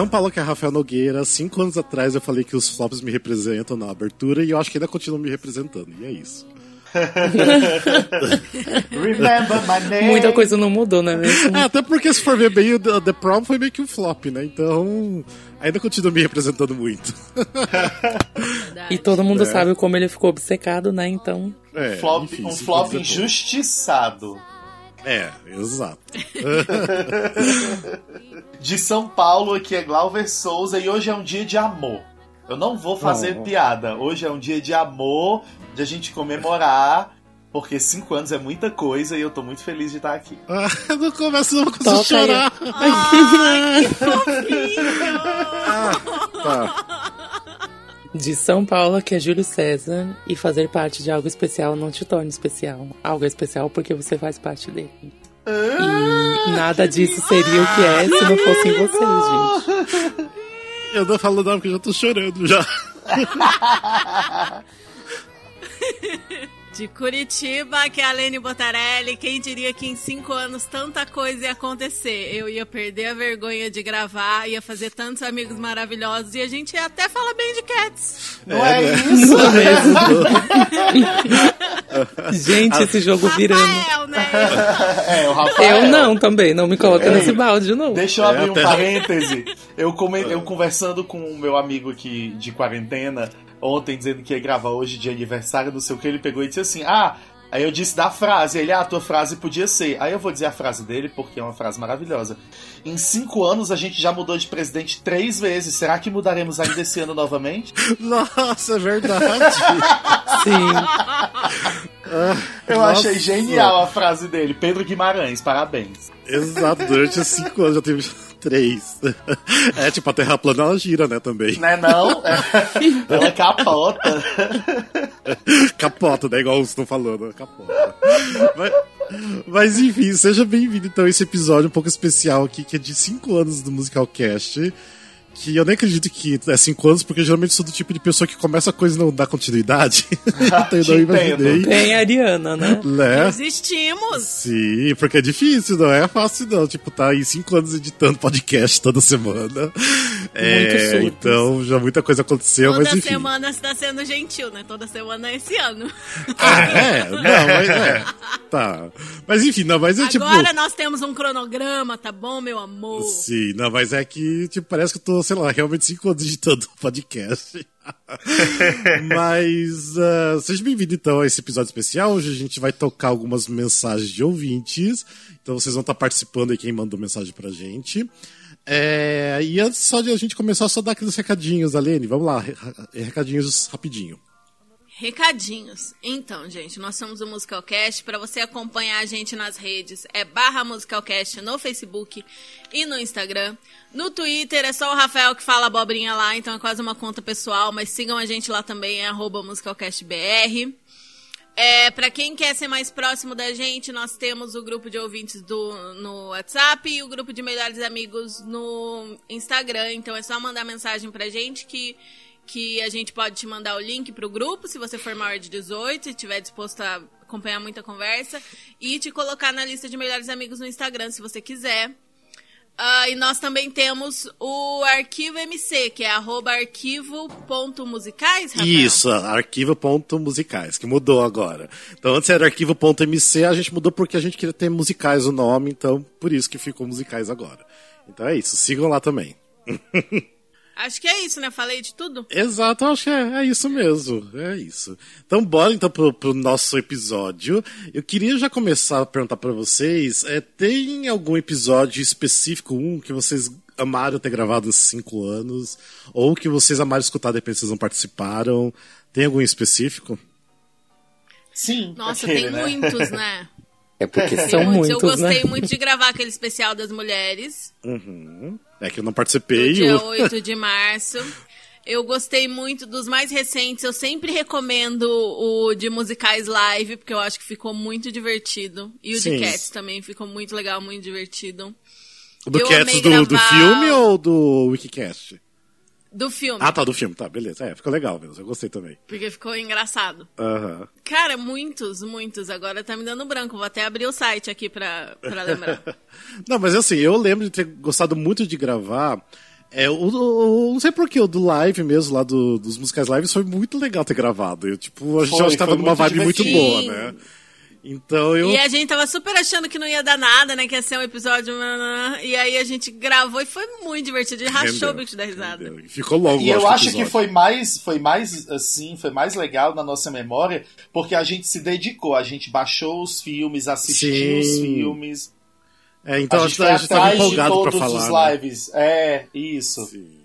São Paulo, que é Rafael Nogueira. Cinco anos atrás eu falei que os flops me representam na abertura e eu acho que ainda continuam me representando. E é isso. Remember my name. Muita coisa não mudou, né mesmo? É, até porque se for ver bem, o The Prom foi meio que um flop, né? Então, ainda continua me representando muito. E todo mundo É. sabe como ele ficou obcecado, né? Então. É, Flop- enfim, um flop injustiçado. É, exato. De São Paulo, aqui é Glauber Souza e hoje é um dia de amor. Eu não vou fazer Oh. piada. Hoje é um dia de amor, de a gente comemorar, porque cinco anos é muita coisa e eu tô muito feliz de estar aqui. Ah, eu não começo não aí. chorar. Ai, que fofinho! Tá. De São Paulo, que é Júlio César. E fazer parte de algo especial não te torna especial. Algo é especial porque você faz parte dele. E nada disso seria o que é se não fossem vocês, gente. Eu não falo nada porque eu já tô chorando já. De Curitiba, que é a Lene Botarelli. Quem diria que em cinco anos tanta coisa ia acontecer? Eu ia perder a vergonha de gravar, ia fazer tantos amigos maravilhosos e a gente ia até falar bem de Cats. Não é, né? isso? Gente, esse jogo virando. Rafael, né? É, o Rafael. Eu não também, não me coloca Ei, nesse balde de novo. Deixa eu É, abrir um parêntese. Eu, come- eu conversando com o meu amigo aqui de quarentena, ontem, dizendo que ia gravar hoje de aniversário, não sei o que, ele pegou e disse assim: Ah, aí eu disse da frase. Ele, ah, a tua frase podia ser. Aí eu vou dizer a frase dele, porque é uma frase maravilhosa. Em cinco anos a gente já mudou de presidente três vezes. Será que mudaremos ainda esse ano novamente? Nossa, é verdade. Sim. Eu Nossa. achei genial a frase dele. Pedro Guimarães, parabéns. Exato, durante os cinco anos já teve três. É, tipo, a Terra plana ela gira, né, também. Né não? Ela capota. Capota, né? Igual vocês estão falando, né? capota. Mas, mas, enfim, seja bem-vindo então a esse episódio um pouco especial aqui, que é de 5 anos do Musical Cast. Que eu nem acredito que é 5 anos, porque eu geralmente sou do tipo de pessoa que começa a coisa e não dá continuidade. então eu Te não imaginei. Ariana, né? Né? Existimos. Sim, porque é difícil, não é fácil não. Tipo, tá aí cinco anos editando podcast toda semana. É, surtos. então já muita coisa aconteceu, Toda mas enfim. semana você tá sendo gentil, né? Toda semana é esse ano. Ah, é? Não, mas é. Tá. Mas enfim, não, mas é tipo. Agora nós temos um cronograma, tá bom, meu amor? Sim, não, mas é que, tipo, parece que eu tô, sei lá, realmente cinco anos editando podcast. mas ah, seja bem-vindo então a esse episódio especial. Hoje a gente vai tocar algumas mensagens de ouvintes. Então vocês vão estar participando aí quem mandou mensagem pra gente. É, e antes só de a gente começar, só dar aqueles recadinhos, Alene. Vamos lá, re- recadinhos rapidinho. Recadinhos. Então, gente, nós somos o Musicalcast. Para você acompanhar a gente nas redes, é barra Musicalcast no Facebook e no Instagram. No Twitter é só o Rafael que fala abobrinha lá, então é quase uma conta pessoal, mas sigam a gente lá também, é arroba musicalcastbr. É, para quem quer ser mais próximo da gente, nós temos o grupo de ouvintes do, no WhatsApp e o grupo de melhores amigos no Instagram. Então é só mandar mensagem pra gente que, que a gente pode te mandar o link pro grupo, se você for maior de 18 e estiver disposto a acompanhar muita conversa. E te colocar na lista de melhores amigos no Instagram, se você quiser. Ah, e nós também temos o arquivo MC, que é arroba arquivo.musicais, Rafael? Isso, arquivo.musicais, que mudou agora. Então antes era arquivo.mc, a gente mudou porque a gente queria ter musicais o nome, então por isso que ficou musicais agora. Então é isso, sigam lá também. Acho que é isso, né? Falei de tudo? Exato, acho que é, é isso mesmo. É isso. Então, bora então pro, pro nosso episódio. Eu queria já começar a perguntar pra vocês: é, tem algum episódio específico, um, que vocês amaram ter gravado esses cinco anos? Ou que vocês amaram escutar depois que vocês não participaram? Tem algum específico? Sim. Nossa, aquele, tem né? muitos, né? É porque Tem são muitos. Eu gostei né? muito de gravar aquele especial das mulheres, Uhum. É que eu não do participei. dia o- 8 de março. Eu gostei muito dos mais recentes. Eu sempre recomendo o de musicais live, porque eu acho que ficou muito divertido. E o Sim. de Cats também ficou muito legal, muito divertido. Do eu Cats do, do gravar- filme ou do Wikicast? Do filme, Ah, tá, do filme, tá, beleza. É, ficou legal mesmo, eu gostei também. porque ficou engraçado. Aham. Cara, muitos, muitos. Agora tá me dando branco. Vou até abrir o site aqui pra, pra lembrar. Não, mas assim, eu lembro de ter gostado muito de gravar É, o, o, não sei porquê, o do live mesmo, lá do, dos musicais lives, foi muito legal ter gravado. Eu, tipo, a gente foi, tava numa vibe divertido. muito boa, né? Então eu. E a gente tava super achando que não ia dar nada, né? Que ia ser um episódio. E aí a gente gravou e foi muito divertido. E rachou o bicho da risada. Ficou longo. E eu acho que foi mais, foi mais assim, foi mais legal na nossa memória, porque a gente se dedicou, a gente baixou os filmes, assistiu Sim. os filmes. É, então a gente, a gente tava empolgado pra falar. Os né? lives. Né? É, isso. Sim.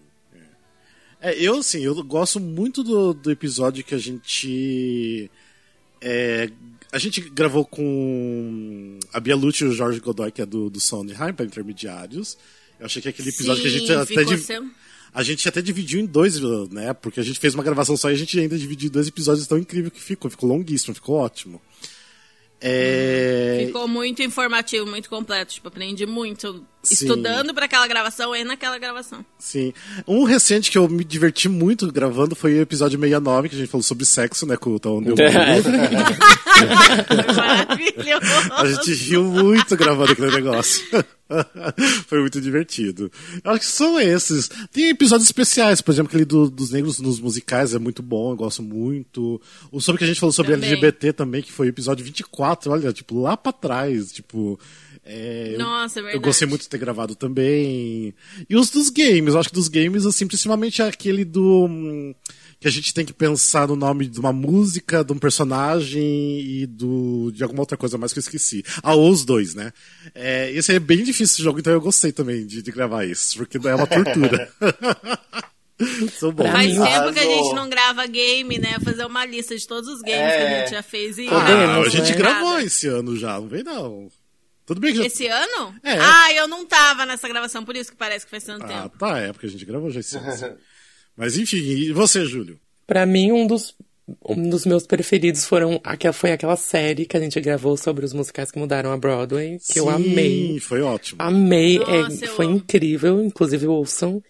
É. é, eu, assim, eu gosto muito do, do episódio que a gente é, a gente gravou com a Bia Lúcia e o Jorge Godoy, que é do, do Sondheim, para intermediários. Eu achei que aquele episódio Sim, que a gente até. Div... A gente até dividiu em dois, né? Porque a gente fez uma gravação só e a gente ainda dividiu em dois episódios tão incrível que ficou. Ficou longuíssimo, ficou ótimo. É... Ficou muito informativo, muito completo. Tipo, aprendi muito Sim. estudando para aquela gravação e naquela gravação. Sim. Um recente que eu me diverti muito gravando foi o episódio 69, que a gente falou sobre sexo, né, com o Tom Maravilhoso. A gente riu muito gravando aquele negócio. Foi muito divertido. Eu acho que são esses. Tem episódios especiais, por exemplo, aquele do, dos negros nos musicais é muito bom, eu gosto muito. O sobre que a gente falou sobre também. LGBT também, que foi o episódio 24, olha, tipo, lá pra trás, tipo. É, Nossa, é verdade. Eu gostei muito de ter gravado também. E os dos games, eu acho que dos games, assim, principalmente aquele do. Hum, que a gente tem que pensar no nome de uma música, de um personagem e do, de alguma outra coisa mais que eu esqueci. Ah, ou os dois, né? É, esse é bem difícil esse jogo, então eu gostei também de, de gravar isso, porque é uma tortura. São bons. Faz tempo que a gente não grava game, né? Fazer uma lista de todos os games é... que a gente já fez e. Ah, a gente gravou esse ano já, não vem não. Tudo bem que já... Esse ano? É. Ah, eu não tava nessa gravação, por isso que parece que faz tanto ah, tempo. Ah, tá, é porque a gente gravou já esse ano. Mas enfim, e você, Júlio? Para mim, um dos, um dos meus preferidos foram, foi aquela série que a gente gravou sobre os musicais que mudaram a Broadway, que Sim, eu amei. foi ótimo. Amei, é, Nossa, é, foi amo. incrível, inclusive ouçam.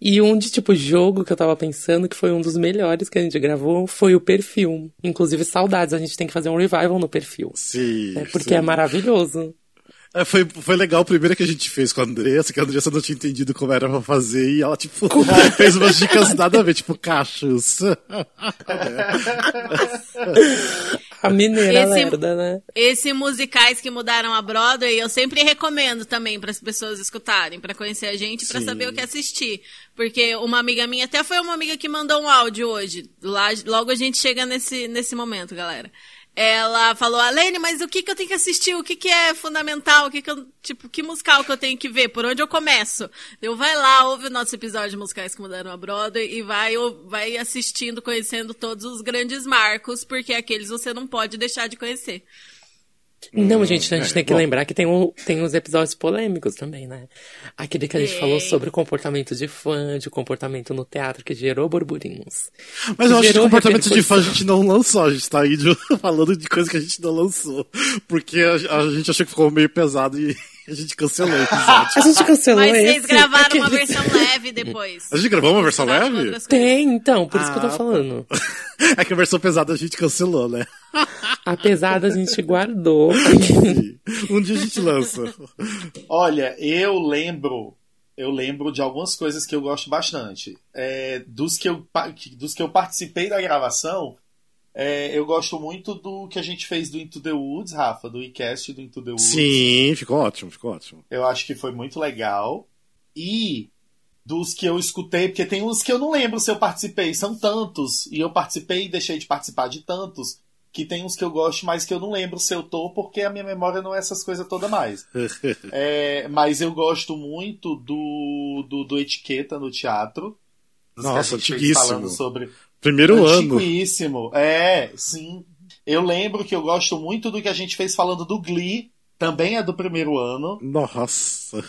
E um de tipo jogo que eu tava pensando, que foi um dos melhores que a gente gravou, foi o Perfil. Inclusive, saudades, a gente tem que fazer um revival no Perfil. Sim. É, porque sim. é maravilhoso. É, foi, foi legal o primeiro que a gente fez com a Andressa, que a Andressa não tinha entendido como era pra fazer, e ela, tipo, fez umas dicas nada a ver, tipo, cachos. a mineira esse, lerda, né? Esse musicais que mudaram a Broadway, eu sempre recomendo também para as pessoas escutarem, para conhecer a gente, para saber o que assistir. Porque uma amiga minha, até foi uma amiga que mandou um áudio hoje. Lá, logo a gente chega nesse, nesse momento, galera ela falou, Alene, mas o que que eu tenho que assistir? O que que é fundamental? O que que eu, tipo, que musical que eu tenho que ver? Por onde eu começo? Eu vai lá, ouve o nosso episódio de musicais que mudaram a Broadway e vai, vai assistindo, conhecendo todos os grandes marcos, porque aqueles você não pode deixar de conhecer. Não, gente, a gente tem que Bom. lembrar que tem, um, tem uns episódios polêmicos também, né? Aquele que a gente é. falou sobre o comportamento de fã, de comportamento no teatro, que gerou burburinhos. Mas eu acho que o comportamento de fã a gente não lançou, a gente tá aí de, falando de coisa que a gente não lançou. Porque a, a gente achou que ficou meio pesado e a gente cancelou o episódio. a gente cancelou Mas vocês esse, gravaram uma versão leve depois. A gente gravou uma versão leve? Tem, então, por ah, isso que eu tô ah, falando. É que a versão pesada a gente cancelou, né? A pesada a gente guardou. um dia a gente lança. Olha, eu lembro. Eu lembro de algumas coisas que eu gosto bastante. É, dos, que eu, dos que eu participei da gravação, é, eu gosto muito do que a gente fez do Into the Woods, Rafa, do iCast do Into the Woods. Sim, ficou ótimo, ficou ótimo. Eu acho que foi muito legal. E dos que eu escutei, porque tem uns que eu não lembro se eu participei, são tantos, e eu participei e deixei de participar de tantos, que tem uns que eu gosto, mas que eu não lembro se eu tô, porque a minha memória não é essas coisas todas mais. é, mas eu gosto muito do, do, do Etiqueta no teatro. Nossa, antiguíssimo. Falando sobre Primeiro ano. Antiguíssimo. É, sim. Eu lembro que eu gosto muito do que a gente fez falando do Glee. Também é do primeiro ano. Nossa.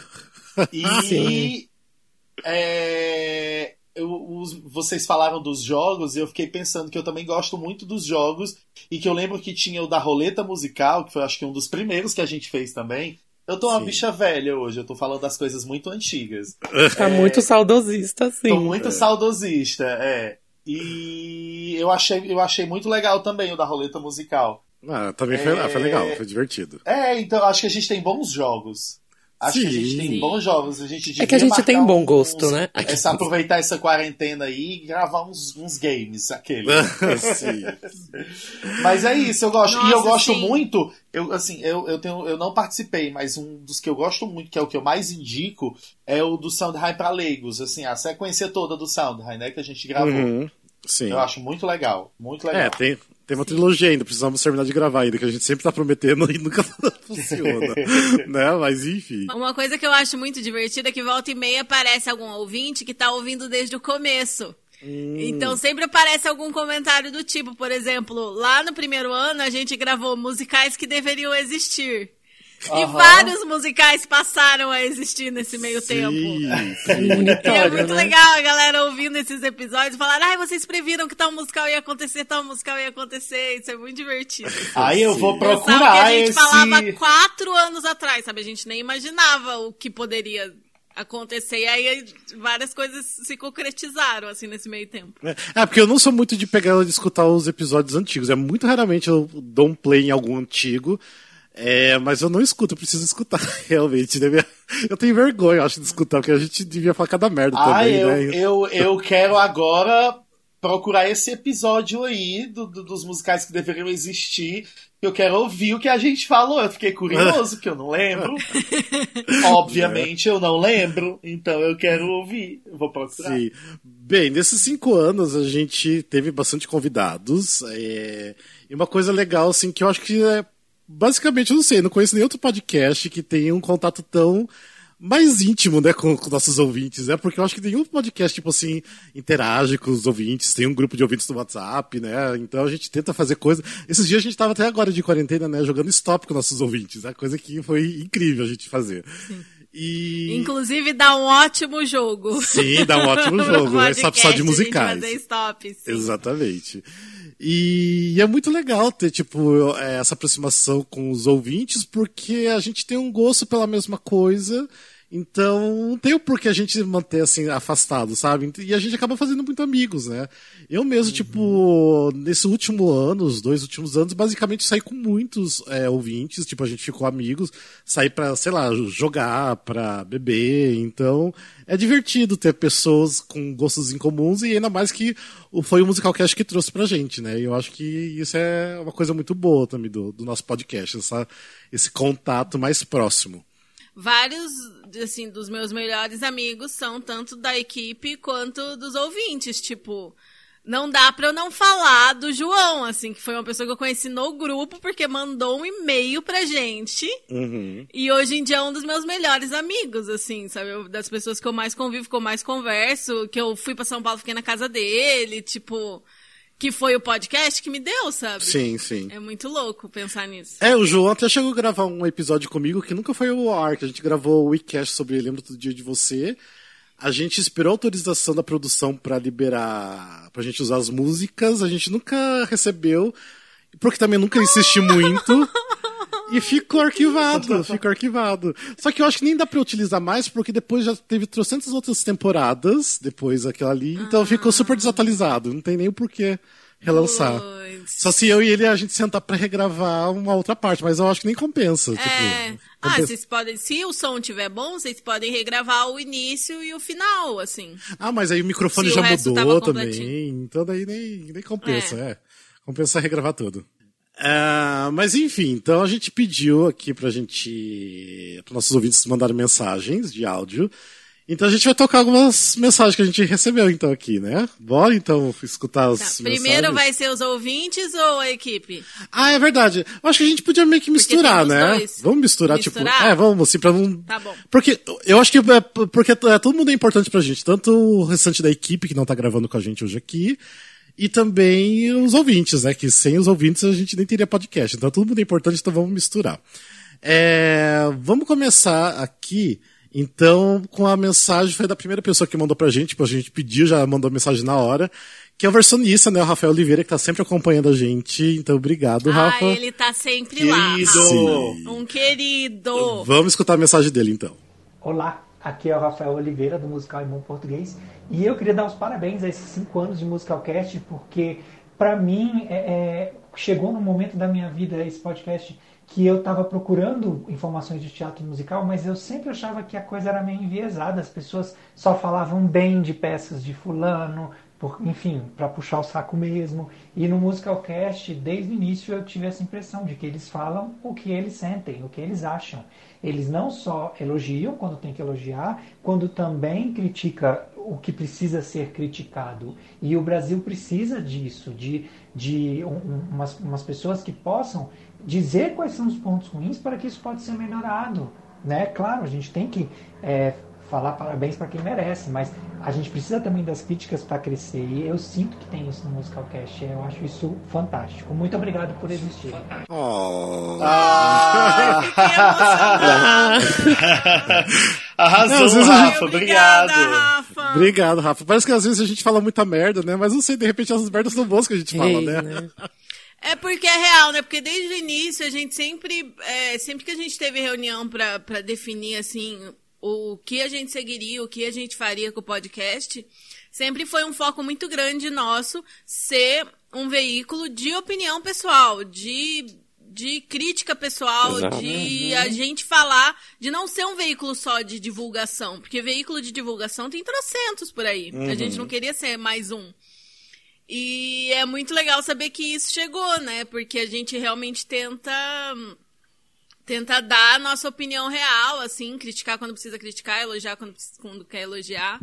E. é, eu, os, vocês falaram dos jogos e eu fiquei pensando que eu também gosto muito dos jogos. E que eu lembro que tinha o da roleta musical, que foi acho que um dos primeiros que a gente fez também. Eu tô uma sim. bicha velha hoje, eu tô falando das coisas muito antigas. Tá é, muito saudosista, sim. Tô muito é. saudosista, é. E eu achei, eu achei muito legal também o da roleta musical. Ah, também foi, é... foi legal, foi divertido. É, então acho que a gente tem bons jogos. Acho Sim. que a gente tem bons jogos. A gente é que a gente tem bom gosto, uns, né? É aproveitar essa quarentena aí e gravar uns, uns games, aquele. mas é isso, eu gosto. Nossa, e eu gosto sim. muito. Eu, assim, eu, eu, tenho, eu não participei, mas um dos que eu gosto muito, que é o que eu mais indico, é o do Soundhigh para leigos. Assim, a sequência toda do Soundhigh, né? Que a gente gravou. Uhum. Sim. Eu acho muito legal. Muito legal. É, tem, tem uma trilogia ainda, precisamos terminar de gravar ainda, que a gente sempre tá prometendo e nunca funciona. né? Mas enfim. Uma coisa que eu acho muito divertida é que volta e meia aparece algum ouvinte que tá ouvindo desde o começo. Hum. Então sempre aparece algum comentário do tipo, por exemplo, lá no primeiro ano a gente gravou musicais que deveriam existir. Uhum. E vários musicais passaram a existir nesse meio Sim. tempo. e é muito né? legal a galera ouvindo esses episódios e falar: ai, vocês previram que tal musical ia acontecer, tal musical ia acontecer. Isso é muito divertido. Aí eu vou procurar. que a gente esse... falava quatro anos atrás, sabe? A gente nem imaginava o que poderia acontecer. E aí várias coisas se concretizaram, assim, nesse meio tempo. É, é porque eu não sou muito de pegar de escutar os episódios antigos. É muito raramente eu dou um play em algum antigo. É, mas eu não escuto, eu preciso escutar, realmente. Né? Eu tenho vergonha, acho, de escutar, porque a gente devia falar cada merda ah, também, eu, né? Eu, eu quero agora procurar esse episódio aí do, do, dos musicais que deveriam existir. Eu quero ouvir o que a gente falou. Eu fiquei curioso, que eu não lembro. Obviamente eu não lembro, então eu quero ouvir. Eu vou procurar. Sim. Bem, nesses cinco anos a gente teve bastante convidados. É... E uma coisa legal, assim, que eu acho que é basicamente, eu não sei, não conheço nenhum outro podcast que tenha um contato tão mais íntimo, né, com, com, nossos ouvintes, né? Porque eu acho que nenhum podcast, tipo assim, interage com os ouvintes, tem um grupo de ouvintes no WhatsApp, né? Então a gente tenta fazer coisa. Esses dias a gente tava até agora de quarentena, né, jogando stop com nossos ouvintes, né? Coisa que foi incrível a gente fazer. Sim. E... Inclusive dá um ótimo jogo. Sim, dá um ótimo jogo. é só, só de musicais. Fazer stop, sim. Exatamente. E, é muito legal ter, tipo, é, essa aproximação com os ouvintes, porque a gente tem um gosto pela mesma coisa. Então, não tem o porquê a gente manter assim afastado, sabe? E a gente acaba fazendo muito amigos, né? Eu mesmo, uhum. tipo, nesse último ano, os dois últimos anos, basicamente saí com muitos é, ouvintes, tipo, a gente ficou amigos, saí pra, sei lá, jogar, pra beber. Então, é divertido ter pessoas com gostos incomuns e ainda mais que foi o Musical Cast que trouxe pra gente, né? E eu acho que isso é uma coisa muito boa também do, do nosso podcast, essa, esse contato mais próximo vários assim dos meus melhores amigos são tanto da equipe quanto dos ouvintes, tipo, não dá para eu não falar do João, assim, que foi uma pessoa que eu conheci no grupo porque mandou um e-mail pra gente. Uhum. E hoje em dia é um dos meus melhores amigos, assim, sabe? Eu, das pessoas que eu mais convivo, que eu mais converso, que eu fui para São Paulo, fiquei na casa dele, tipo, que foi o podcast que me deu, sabe? Sim, sim. É muito louco pensar nisso. É, o João até chegou a gravar um episódio comigo que nunca foi o ar, que a gente gravou o WeCast sobre Lembra do Dia de Você. A gente esperou a autorização da produção para liberar, pra gente usar as músicas, a gente nunca recebeu, porque também nunca insisti muito. E ficou arquivado, ficou arquivado. Só que eu acho que nem dá pra utilizar mais, porque depois já teve trocentas outras temporadas, depois aquela ali, então ah. ficou super desatualizado. Não tem nem o porquê relançar. Pois. Só se eu e ele a gente sentar para regravar uma outra parte, mas eu acho que nem compensa. É. Tipo, ah, compensa. vocês podem, se o som tiver bom, vocês podem regravar o início e o final, assim. Ah, mas aí o microfone se já o mudou também, então daí nem, nem compensa, é. é. Compensa regravar tudo. Uh, mas enfim, então a gente pediu aqui pra gente. para nossos ouvintes mandarem mensagens de áudio. Então a gente vai tocar algumas mensagens que a gente recebeu então aqui, né? Bora então escutar as tá, Primeiro vai ser os ouvintes ou a equipe? Ah, é verdade. Eu acho que a gente podia meio que misturar, né? Dois. Vamos misturar, tipo, misturar, tipo. É, vamos assim, pra não. Tá bom. Porque eu acho que é, porque é, todo mundo é importante pra gente. Tanto o restante da equipe que não tá gravando com a gente hoje aqui e também os ouvintes, né? Que sem os ouvintes a gente nem teria podcast. Então tudo muito importante, então vamos misturar. É, vamos começar aqui, então, com a mensagem, foi da primeira pessoa que mandou pra gente, tipo, a gente pediu, já mandou a mensagem na hora, que é o versionista, né? O Rafael Oliveira, que tá sempre acompanhando a gente. Então, obrigado, ah, Rafa. ele tá sempre querido. lá. Sim. Um querido. Vamos escutar a mensagem dele, então. Olá, aqui é o Rafael Oliveira, do Musical em Português. E eu queria dar os parabéns a esses cinco anos de Musicalcast, porque para mim é, é, chegou no momento da minha vida esse podcast que eu estava procurando informações de teatro musical, mas eu sempre achava que a coisa era meio enviesada. As pessoas só falavam bem de peças de fulano, por, enfim, para puxar o saco mesmo. E no Musicalcast, desde o início, eu tive essa impressão de que eles falam o que eles sentem, o que eles acham. Eles não só elogiam quando tem que elogiar, quando também critica o que precisa ser criticado. E o Brasil precisa disso, de, de um, umas, umas pessoas que possam dizer quais são os pontos ruins para que isso pode ser melhorado. Né? Claro, a gente tem que é, falar parabéns para quem merece, mas a gente precisa também das críticas para crescer. E eu sinto que tem isso no Musicalcast. Eu acho isso fantástico. Muito obrigado por existir. Oh. Ah. Arrasou, Não, Rafa. gente... Obrigado. Rafa. Obrigado, Rafa. Parece que às vezes a gente fala muita merda, né? Mas não sei, de repente as merdas são boas que a gente fala, Ei, né? né? É porque é real, né? Porque desde o início a gente sempre, é, sempre que a gente teve reunião pra definir assim o que a gente seguiria, o que a gente faria com o podcast, sempre foi um foco muito grande nosso ser um veículo de opinião pessoal, de de crítica pessoal, Exato. de a gente falar, de não ser um veículo só de divulgação, porque veículo de divulgação tem trocentos por aí. A gente não queria ser mais um. E é muito legal saber que isso chegou, né? Porque a gente realmente tenta tenta dar a nossa opinião real, assim, criticar quando precisa criticar, elogiar quando, precisa- quando quer elogiar.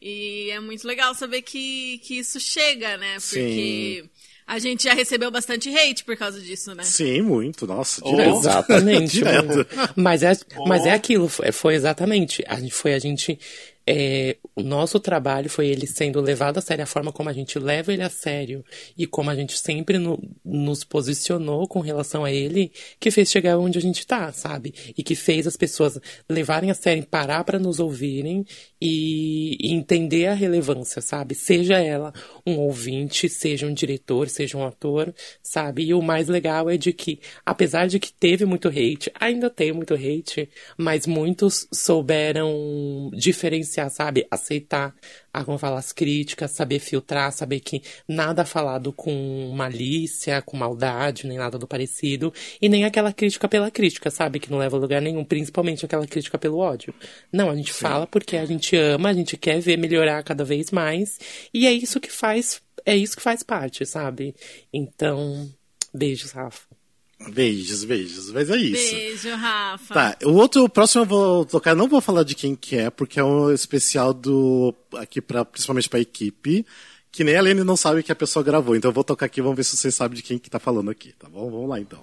E é muito legal saber que, que isso chega, né? Porque Sim. a gente já recebeu bastante hate por causa disso, né? Sim, muito. Nossa, Oh. direto. Exatamente. Direto. Mas é, mas é aquilo, foi, foi exatamente. A gente foi a gente. É, o nosso trabalho foi ele sendo levado a sério, a forma como a gente leva ele a sério e como a gente sempre no- nos posicionou com relação a ele, que fez chegar onde a gente tá, sabe? E que fez as pessoas levarem a sério, parar para nos ouvirem e, entender a relevância, sabe? Seja ela um ouvinte, seja um diretor, seja um ator, sabe? E o mais legal é de que, apesar de que teve muito hate, ainda tem muito hate, mas muitos souberam diferenciar, sabe? Aceitar, como falar, as críticas, saber filtrar, saber que nada falado com malícia, com maldade, nem nada do parecido, e nem aquela crítica pela crítica, sabe? Que não leva a lugar nenhum, principalmente aquela crítica pelo ódio. Não, a gente fala porque a gente ama, a gente quer ver melhorar cada vez mais, e é isso que faz, é isso que faz parte, sabe? Então, beijos, Rafa. Beijos, beijos. Mas é isso. Beijo, Rafa. Tá, o outro, o próximo eu vou tocar, não vou falar de quem que é, porque é um especial do, aqui pra, principalmente pra equipe, que nem a Lene não sabe que a pessoa gravou, então eu vou tocar aqui, vamos ver se vocês sabem de quem que tá falando aqui, tá bom? Vamos lá então.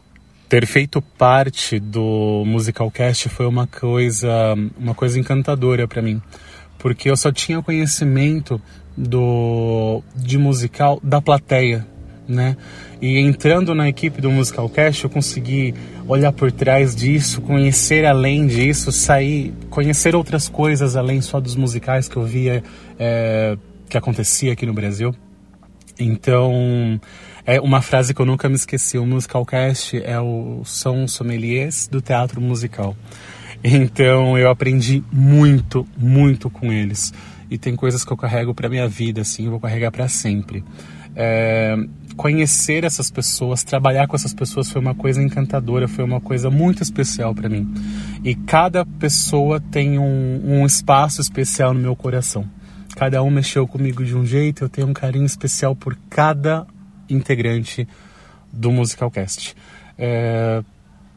ter feito parte do Musicalcast foi uma coisa, uma coisa encantadora para mim, porque eu só tinha conhecimento do de musical da plateia, né? E entrando na equipe do Musicalcast, eu consegui olhar por trás disso, conhecer além disso, sair, conhecer outras coisas além só dos musicais que eu via é, que acontecia aqui no Brasil. Então, é uma frase que eu nunca me esqueci. O Musicalcast é o são sommeliers do teatro musical. Então, eu aprendi muito, muito com eles. E tem coisas que eu carrego para minha vida, assim, eu vou carregar para sempre. É, conhecer essas pessoas, trabalhar com essas pessoas foi uma coisa encantadora, foi uma coisa muito especial para mim. E cada pessoa tem um, um espaço especial no meu coração. Cada um mexeu comigo de um jeito, eu tenho um carinho especial por cada integrante do Musicalcast. É,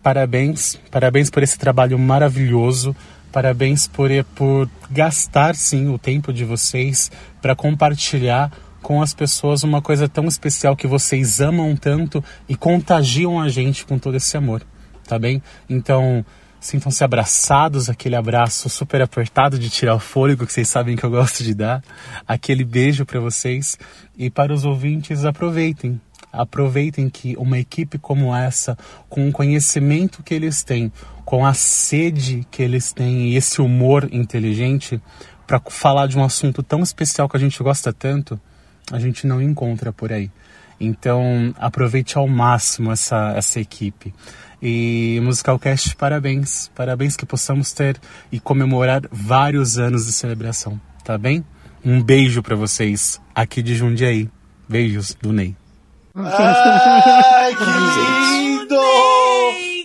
parabéns, parabéns por esse trabalho maravilhoso, parabéns por, por gastar sim o tempo de vocês para compartilhar com as pessoas uma coisa tão especial que vocês amam tanto e contagiam a gente com todo esse amor, tá bem? Então, sintam-se abraçados, aquele abraço super apertado de tirar o fôlego que vocês sabem que eu gosto de dar, aquele beijo para vocês e para os ouvintes aproveitem. Aproveitem que uma equipe como essa, com o conhecimento que eles têm, com a sede que eles têm e esse humor inteligente para falar de um assunto tão especial que a gente gosta tanto, a gente não encontra por aí. Então, aproveite ao máximo essa, essa equipe. E Musicalcast, parabéns. Parabéns que possamos ter e comemorar vários anos de celebração, tá bem? Um beijo para vocês aqui de Jundiaí. Beijos do Ney. Ai, que lindo!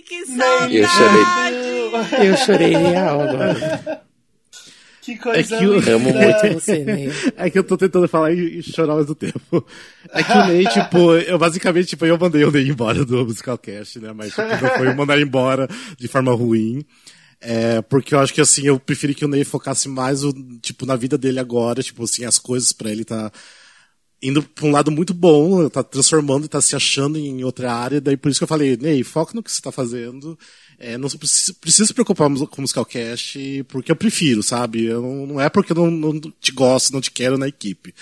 Que saudade! Eu chorei. Eu chorei real agora. Que coisa É que eu linda. Amo muito você, Ney. É que eu tô tentando falar e chorar ao mesmo tempo. É que o Ney, tipo, eu basicamente, tipo, eu mandei o Ney embora do Musicalcast, né? Mas tipo, não foi eu mandar embora de forma ruim. É, porque eu acho que assim, eu preferi que o Ney focasse mais, o, tipo, na vida dele agora, tipo assim, as coisas pra ele tá indo pra um lado muito bom, tá transformando e tá se achando em outra área, daí por isso que eu falei, Ney, foca no que você tá fazendo, é, não precisa, precisa se preocupar com o Musicalcast, porque eu prefiro, sabe? Eu não, não é porque eu não, não te gosto, não te quero na equipe,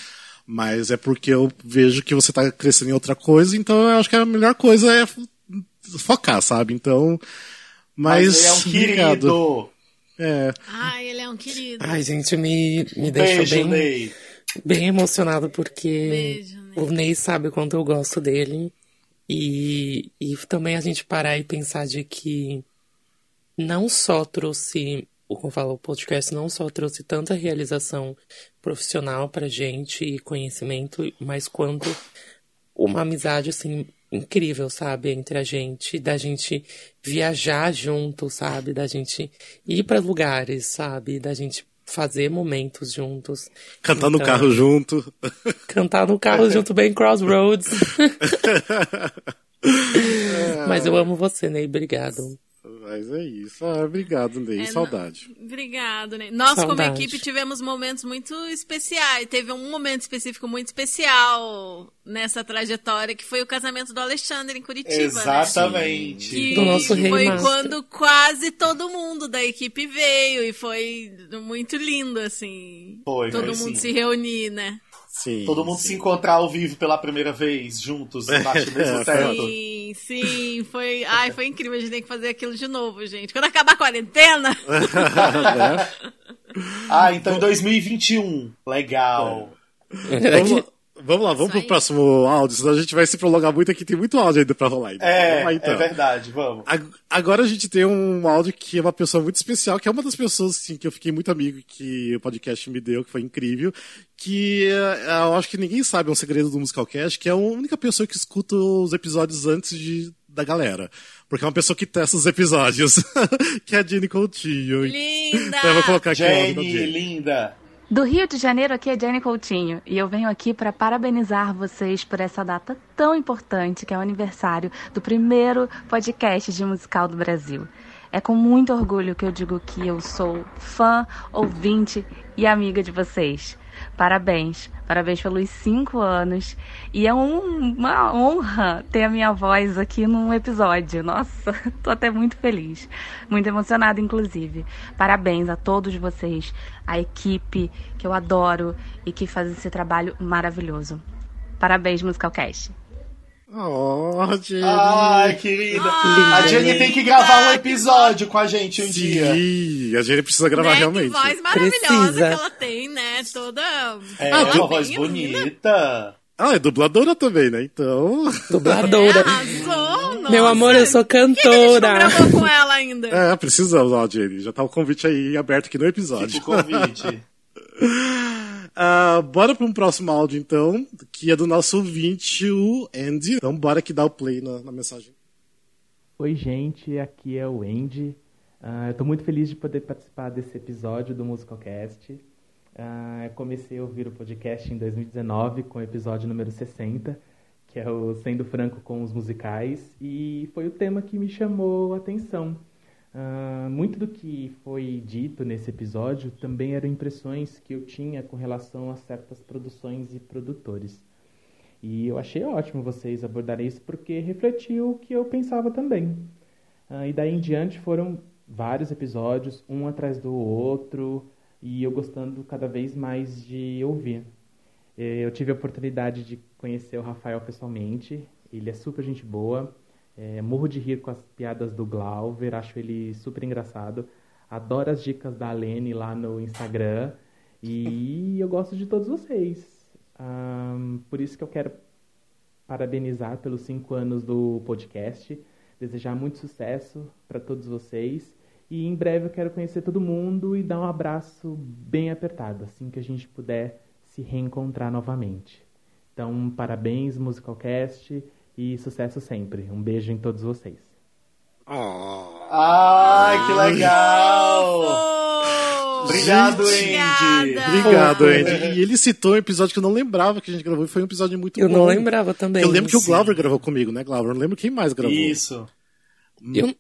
mas é porque eu vejo que você tá crescendo em outra coisa, então eu acho que a melhor coisa é fo- focar, sabe? Então, mas, Mas ele é um obrigado. querido. É, Ai, ele é um querido. Ai, gente, me, me deixou Beijo, bem, Ney. bem emocionado porque Beijo, Ney. o Ney sabe o quanto eu gosto dele. E, e também a gente parar e pensar de que não só trouxe, o que eu falo, o podcast não só trouxe tanta realização profissional pra gente e conhecimento, mas quanto uma amizade, assim, incrível, sabe, entre a gente, da gente viajar junto, sabe, da gente ir pra lugares, sabe, da gente fazer momentos juntos. cantar no Então, carro junto. Cantar no carro junto bem Crossroads. Mas eu amo você, Ney, obrigado. Mas é isso. Ah, obrigado, Ney. É, Saudade. Obrigado, né? Nós, como Saudade. equipe, tivemos momentos muito especiais. Teve um momento específico muito especial nessa trajetória, que foi o casamento do Alexandre em Curitiba, né? Exatamente. Que Do nosso rei foi master. quando quase todo mundo da equipe veio e foi muito lindo, assim. Foi, todo foi mundo sim. se reunir, né? Sim. Todo mundo sim. se encontrar ao vivo pela primeira vez, juntos, embaixo do mesmo É, teto. Sim, sim, foi. Ai, foi incrível. A gente tem que fazer aquilo de novo, gente. Quando acabar a quarentena. Ah, então em 2021. Legal. Vamos, vamos lá, vamos Isso pro aí. próximo áudio, senão a gente vai se prolongar muito aqui. Tem muito áudio ainda pra rolar. ainda. É, lá, então. é verdade, vamos. Ag- Agora a gente tem um áudio que é uma pessoa muito especial, que é uma das pessoas assim, que eu fiquei muito amigo que o podcast me deu, que foi incrível. Que eh, eu acho que ninguém sabe, é um segredo do Musicalcast, que é a única pessoa que escuta os episódios antes de, da galera. Porque é uma pessoa que testa os episódios, que é a Jenny Coutinho. Linda! Então eu vou colocar aqui Jenny. linda. Do Rio de Janeiro, aqui é Jenny Coutinho e eu venho aqui para parabenizar vocês por essa data tão importante que é o aniversário do primeiro podcast de musical do Brasil. É com muito orgulho que eu digo que eu sou fã, ouvinte e amiga de vocês. Parabéns, parabéns pelos cinco anos. E é um- uma honra ter a minha voz aqui num episódio. Nossa, tô até muito feliz. Muito emocionada, inclusive. Parabéns a todos vocês, a equipe que eu adoro e que faz esse trabalho maravilhoso. Parabéns, Musicalcast. Oh, Jenny. Ai, querida. a Jenny tem que gravar um episódio com a gente um dia. Sim, a Jenny precisa gravar né? realmente. Que voz maravilhosa Precisa. que ela tem, né? Toda. É, Ah, uma voz bonita. Ah, é dubladora também, né? Então. Dubladora. Arrasou, nossa. Meu amor, eu sou Por que que a gente não cantora. gravou com ela ainda? É, precisamos, ó, Jenny. Já tá o convite aí aberto aqui no episódio. Fica o convite. Ah, bora para um próximo áudio, então, que é do nosso ouvinte, o Andy. Então, bora que dá o play na, na mensagem. Oi, gente, aqui é o Andy. Ah, eu estou muito feliz de poder participar desse episódio do Musicalcast. Ah, eu comecei a ouvir o podcast em 2019 com o episódio número 60, que é o Sendo Franco com os Musicais, e foi o tema que me chamou a atenção. Ah, muito do que foi dito nesse episódio também eram impressões que eu tinha com relação a certas produções e produtores. E eu achei ótimo vocês abordarem isso porque refletiu o que eu pensava também. Ah, e daí em diante foram vários episódios, um atrás do outro, e eu gostando cada vez mais de ouvir. Eh, Eu tive a oportunidade de conhecer o Rafael pessoalmente, ele é super gente boa, eh, morro de rir com as piadas do Glauber, acho ele super engraçado, adoro as dicas da Lene lá no Instagram, e eu gosto de todos vocês. Ahn, por isso que eu quero parabenizar pelos cinco anos do podcast, desejar muito sucesso para todos vocês e em breve eu quero conhecer todo mundo e dar um abraço bem apertado assim que a gente puder se reencontrar novamente. Então, parabéns Musicalcast e sucesso sempre. Um beijo em todos vocês. Oh. Ai, que legal! Obrigado, Andy. Obrigado, Andy. E ele citou um episódio que eu não lembrava que a gente gravou e foi um episódio muito eu bom. Eu não lembrava também. Eu lembro que o Glauber gravou comigo, né, Glauber? Eu não lembro quem mais gravou. Isso. Eu...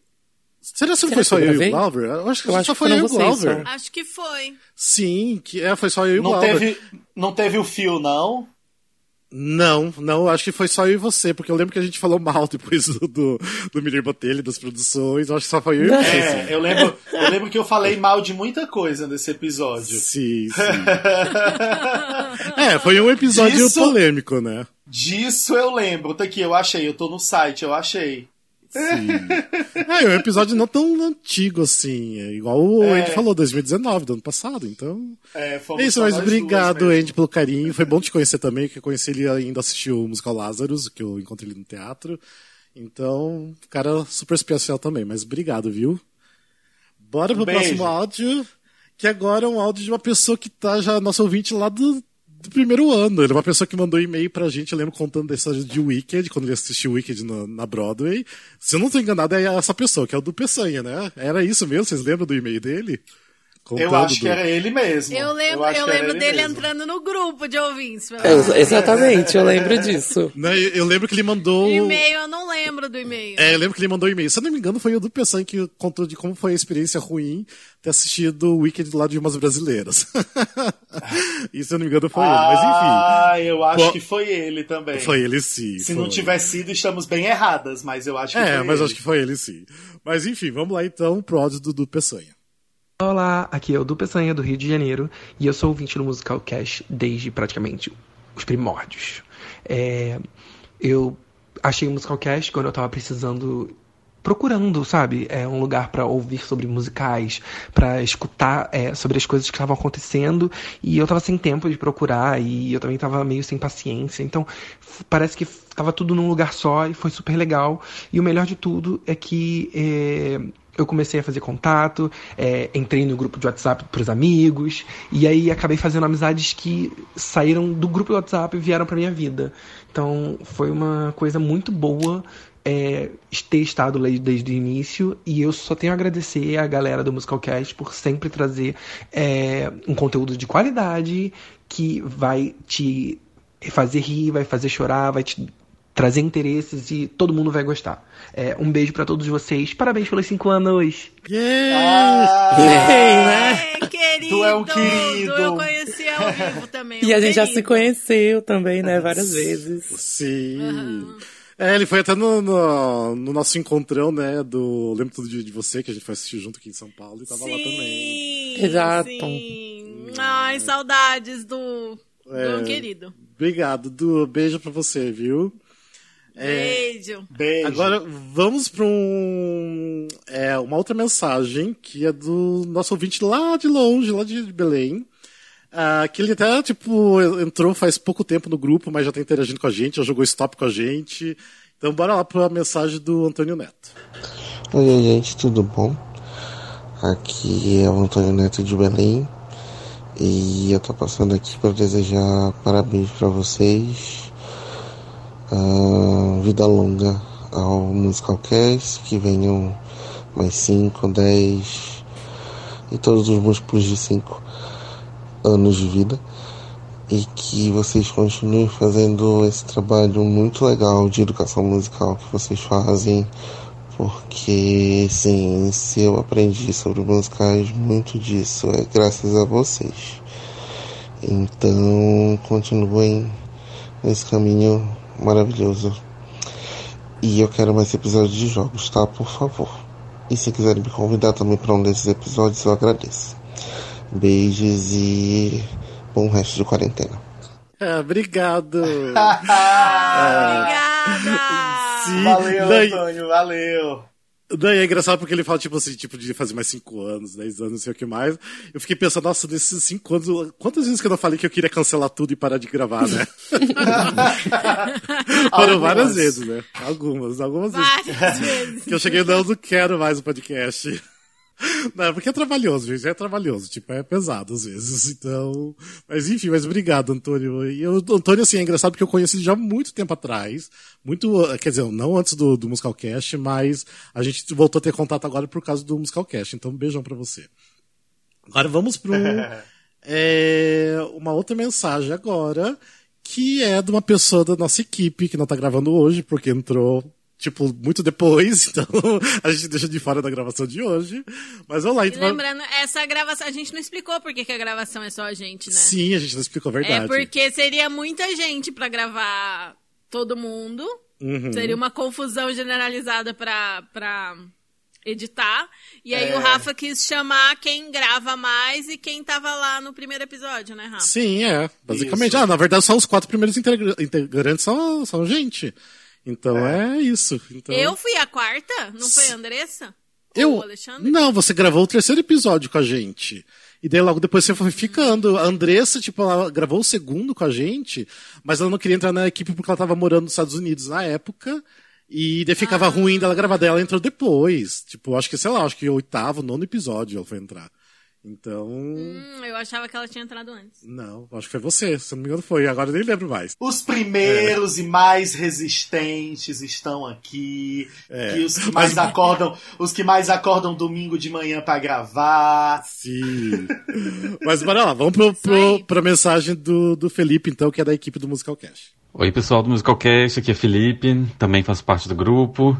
Será que foi só eu, eu e o Glauber? Eu acho que eu só acho foi eu e o Glauber. Só. Acho que foi. Sim, que é, foi só eu e o não Glauber. Teve, não teve o fio, não? Não, não, acho que foi só eu e você, porque eu lembro que a gente falou mal depois do, do, do Miller Botelho, das produções, eu acho que só foi eu e você. É, eu lembro, eu lembro que eu falei mal de muita coisa nesse episódio. Sim, sim. é, foi um episódio disso, polêmico, né? Disso eu lembro, tá aqui, eu achei, eu tô no site, eu achei. Sim. É, é um episódio não tão antigo assim. É igual o é. Andy falou, 2019, do ano passado. Então. É, é isso, mas obrigado, Andy, pelo carinho. Foi bom te conhecer também, que eu conheci ele ainda assistiu o musical Lazarus, que eu encontrei ele no teatro. Então, cara super especial também, mas obrigado, viu? Bora pro Beijo. próximo áudio, que agora é um áudio de uma pessoa que tá já nosso ouvinte lá do, do primeiro ano. Ele é uma pessoa que mandou e-mail pra gente, eu lembro contando da história de Wicked, quando ele assistiu Wicked na, na Broadway. Se eu não tô enganado, é essa pessoa, que é o do Peçanha, né? Era isso mesmo? Vocês lembram do e-mail dele? eu acho do... que era ele mesmo. Eu lembro, eu, eu lembro dele mesmo. entrando no grupo de ouvintes. É, exatamente, eu lembro disso. Não, eu, eu, lembro que ele mandou. E-mail, eu não lembro do e-mail. É, eu lembro que ele mandou e-mail. Se eu não me engano, foi o do Pessan que contou de como foi a experiência ruim ter assistido o Wicked lá de umas brasileiras. Isso, se eu não me engano, foi ah, ele. Mas enfim. Ah, eu acho que foi ele também. Foi ele sim. Se foi. não tiver sido, estamos bem erradas, mas eu acho que é, foi mas ele. acho que foi ele sim. Mas enfim, vamos lá então pro áudio do, do Peçanha. Olá, aqui é o Du Peçanha do Rio de Janeiro e eu sou ouvinte do Musical Cash desde praticamente os primórdios. É, eu achei o Musical Cash quando eu tava precisando procurando, sabe, é um lugar para ouvir sobre musicais, para escutar é, sobre as coisas que estavam acontecendo. E eu tava sem tempo de procurar e eu também tava meio sem paciência, então parece que tava tudo num lugar só e foi super legal. E o melhor de tudo é que é, eu comecei a fazer contato, é, entrei no grupo de WhatsApp para os amigos, e aí acabei fazendo amizades que saíram do grupo de WhatsApp e vieram para minha vida. Então foi uma coisa muito boa é, ter estado desde o início, e eu só tenho a agradecer a galera do Musicalcast por sempre trazer é, um conteúdo de qualidade que vai te fazer rir, vai fazer chorar, vai te trazer interesses e todo mundo vai gostar. É, um beijo para todos vocês. Parabéns pelos cinco anos. Yeah! Ah, yeah, né? querido! Tu é um querido! eu conheci ao vivo também. e um a gente querido. já se conheceu também, né? Várias vezes. Sim. Uhum. É, ele foi até no, no, no, nosso encontrão, né, do Lembro Tudo de, de Você, que a gente foi assistir junto aqui em São Paulo, e tava sim, lá também. Exato. Sim. Ai, saudades do, é, do querido. Obrigado, Du. Beijo pra você, viu? Beijo. É, Beijo. Agora vamos para um, é, uma outra mensagem que é do nosso ouvinte lá de longe, lá de Belém. Uh, que ele até, tipo, entrou faz pouco tempo no grupo, mas já tá interagindo com a gente, já jogou stop com a gente. Então bora lá para a mensagem do Antônio Neto. Oi, gente, tudo bom? Aqui é o Antônio Neto de Belém. E eu tô passando aqui para desejar parabéns para vocês Uh, vida longa ao Musicalcast, que venham mais 5, 10 e todos os múltiplos de 5 anos de vida e que vocês continuem fazendo esse trabalho muito legal de educação musical que vocês fazem, porque sim, se eu aprendi sobre musicais, muito disso é graças a vocês. Então, continuem nesse caminho maravilhoso. E eu quero mais episódios de jogos, tá? Por favor. E se quiserem me convidar também para um desses episódios, eu agradeço. Beijos e bom resto de quarentena. É, obrigado. Obrigada. Sim, valeu, daí... Antônio, valeu. Daí é engraçado porque ele fala, tipo assim, tipo, de fazer mais 5 anos, 10 anos, não sei o que mais. Eu fiquei pensando, nossa, nesses 5 anos, quantas vezes que eu não falei que eu queria cancelar tudo e parar de gravar, né? Foram várias vezes, né? Algumas, algumas várias vezes. Que eu cheguei, não, não quero mais o podcast. Não, porque é trabalhoso, gente. É trabalhoso. Tipo, é pesado às vezes. Então. Mas enfim, mas obrigado, Antônio. E o Antônio, assim, é engraçado porque eu conheci ele já há muito tempo atrás. Muito. Quer dizer, não antes do, do Musicalcast, mas a gente voltou a ter contato agora por causa do Musicalcast. Então, um beijão pra você. Agora vamos para é, uma outra mensagem agora, que é de uma pessoa da nossa equipe que não tá gravando hoje, porque entrou tipo, muito depois, então a gente deixa de fora da gravação de hoje. Mas vamos lá, então. lembrando, essa gravação, a gente não explicou porque que a gravação é só a gente, né? Sim, a gente não explicou a verdade. É porque seria muita gente para gravar todo mundo. Uhum. Seria uma confusão generalizada pra, pra editar. E aí é... o Rafa quis chamar quem grava mais e quem tava lá no primeiro episódio, né, Rafa? Sim, é. Basicamente. Isso. Ah, na verdade, só os quatro primeiros integrantes são, são gente. Então é, é isso. Então... Eu fui a quarta, não foi a Andressa? Eu? Não, você gravou o terceiro episódio com a gente. E daí logo depois você foi ficando. A Andressa, tipo, ela gravou o segundo com a gente, mas ela não queria entrar na equipe porque ela tava morando nos Estados Unidos na época. E daí ficava ah. ruim dela gravar dela, entrou depois. Tipo, acho que, sei lá, acho que o oitavo, nono episódio ela foi entrar. Então. Hum, eu achava que ela tinha entrado antes. Não, acho que foi você, se não me engano foi, agora eu nem lembro mais. Os primeiros é. e mais resistentes estão aqui. É. os que mais Mas... acordam, os que mais acordam domingo de manhã para gravar. Sim. Mas bora lá, vamos pro, pro, pra mensagem do, do Felipe, então, que é da equipe do Musical Cash. Oi, pessoal do Musical Cash, aqui é Felipe, também faço parte do grupo.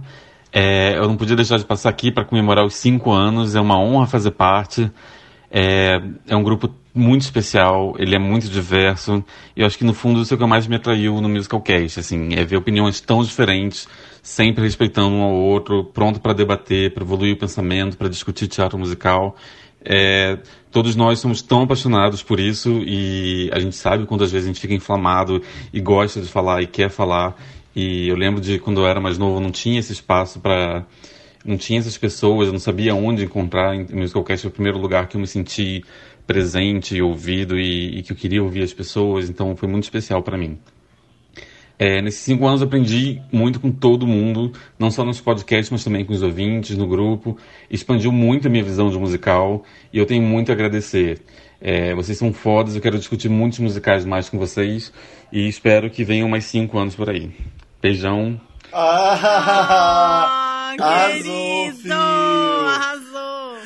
É, eu não podia deixar de passar aqui para comemorar os cinco anos, é uma honra fazer parte. É, é um grupo muito especial, ele é muito diverso, e eu acho que no fundo isso é o que mais me atraiu no Musical Cast, assim, é ver opiniões tão diferentes, sempre respeitando um ao outro, pronto para debater, para evoluir o pensamento, para discutir teatro musical. É, todos nós somos tão apaixonados por isso e a gente sabe quando às vezes a gente fica inflamado e gosta de falar e quer falar. E eu lembro de quando eu era mais novo, não tinha esse espaço para não tinha essas pessoas, eu não sabia onde encontrar. Em Musicalcast foi o primeiro lugar que eu me senti presente, ouvido e, e que eu queria ouvir as pessoas, então foi muito especial para mim. É, nesses cinco anos eu aprendi muito com todo mundo, não só nos podcasts, mas também com os ouvintes, no grupo. Expandiu muito a minha visão de musical e eu tenho muito a agradecer. É, vocês são fodas, eu quero discutir muitos musicais mais com vocês e espero que venham mais cinco anos por aí. Beijão. Ah! Arrasou, querido! Arrasou!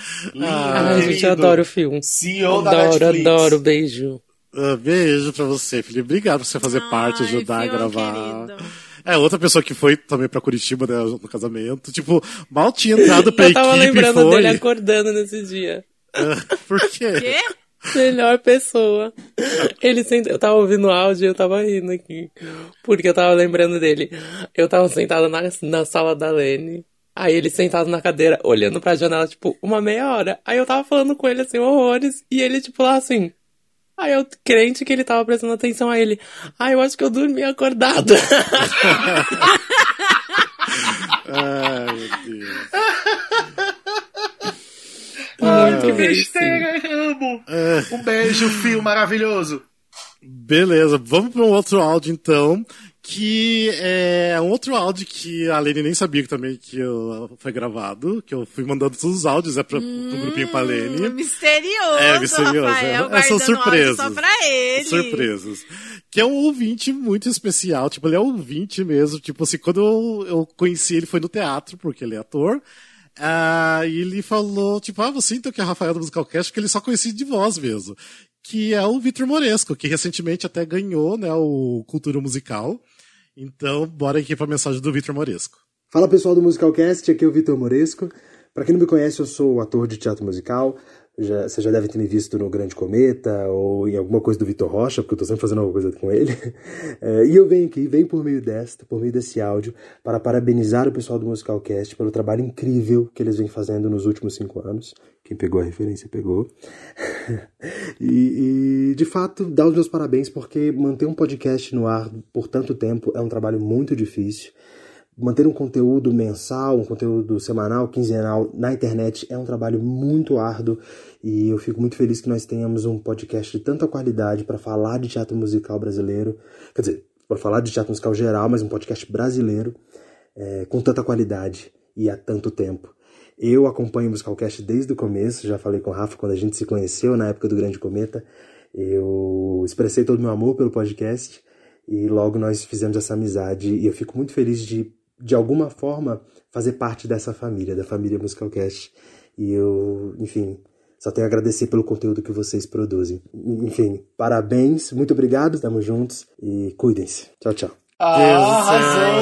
Ah, a gente adora o filme. CEO adoro, da Netflix. adoro, beijo. Uh, beijo pra você, Felipe. Obrigado por você fazer Ai, parte, ajudar a gravar. Querido. É, outra pessoa que foi também pra Curitiba, né, no casamento. Tipo, mal tinha entrado pra eu equipe. Eu tava lembrando foi... dele acordando nesse dia. Uh, por quê? Quê? Melhor pessoa. Ele sent... Eu tava ouvindo o áudio e eu tava rindo aqui. Porque eu tava lembrando dele. Eu tava sentada na, na sala da Lene. Aí ele sentado na cadeira, olhando pra janela, tipo, uma meia hora. Aí eu tava falando com ele, assim, horrores. E ele, tipo, lá assim. Aí eu, crente que ele tava prestando atenção a ele. Ah, eu acho que eu dormi acordada. Ai, meu Deus. Ai, que besteira, amo. É. Um beijo, fio maravilhoso. Beleza, vamos para um outro áudio então, que é um outro áudio que a Lene nem sabia que também que eu, foi gravado, que eu fui mandando todos os áudios é pra, hum, pro grupinho pra Lene. Misterioso, É, misterioso. Rafael, é, são surpresas. Só pra ele. Surpresas. Que é um ouvinte muito especial, tipo, ele é um ouvinte mesmo, tipo assim, quando eu, eu conheci ele foi no teatro, porque ele é ator, ah, e ele falou, tipo, ah, você então que é Rafael do Musicalcast, que ele só conhecia de voz mesmo. Que é o Vitor Moresco, que recentemente até ganhou, né, o Cultura Musical. Então, bora aqui para a mensagem do Vitor Moresco. Fala pessoal do Musicalcast, aqui é o Vitor Moresco. Para quem não me conhece, eu sou ator de teatro musical. Já, você já deve ter me visto no Grande Cometa ou em alguma coisa do Vitor Rocha, porque eu estou sempre fazendo alguma coisa com ele. É, e eu venho aqui, venho por meio desta, por meio desse áudio, para parabenizar o pessoal do Musicalcast pelo trabalho incrível que eles vêm fazendo nos últimos cinco anos. Quem pegou a referência pegou. e, e, de fato, dar os meus parabéns, porque manter um podcast no ar por tanto tempo é um trabalho muito difícil. Manter um conteúdo mensal, um conteúdo semanal, quinzenal na internet é um trabalho muito árduo e eu fico muito feliz que nós tenhamos um podcast de tanta qualidade para falar de teatro musical brasileiro. Quer dizer, para falar de teatro musical geral, mas um podcast brasileiro é, com tanta qualidade e há tanto tempo. Eu acompanho o Musicalcast desde o começo, já falei com o Rafa quando a gente se conheceu na época do Grande Cometa. Eu expressei todo o meu amor pelo podcast e logo nós fizemos essa amizade e eu fico muito feliz de, de alguma forma, fazer parte dessa família, da família Musicalcast. E eu, enfim, só tenho a agradecer pelo conteúdo que vocês produzem. Enfim, parabéns, muito obrigado, estamos juntos e cuidem-se. Tchau, tchau. Ah!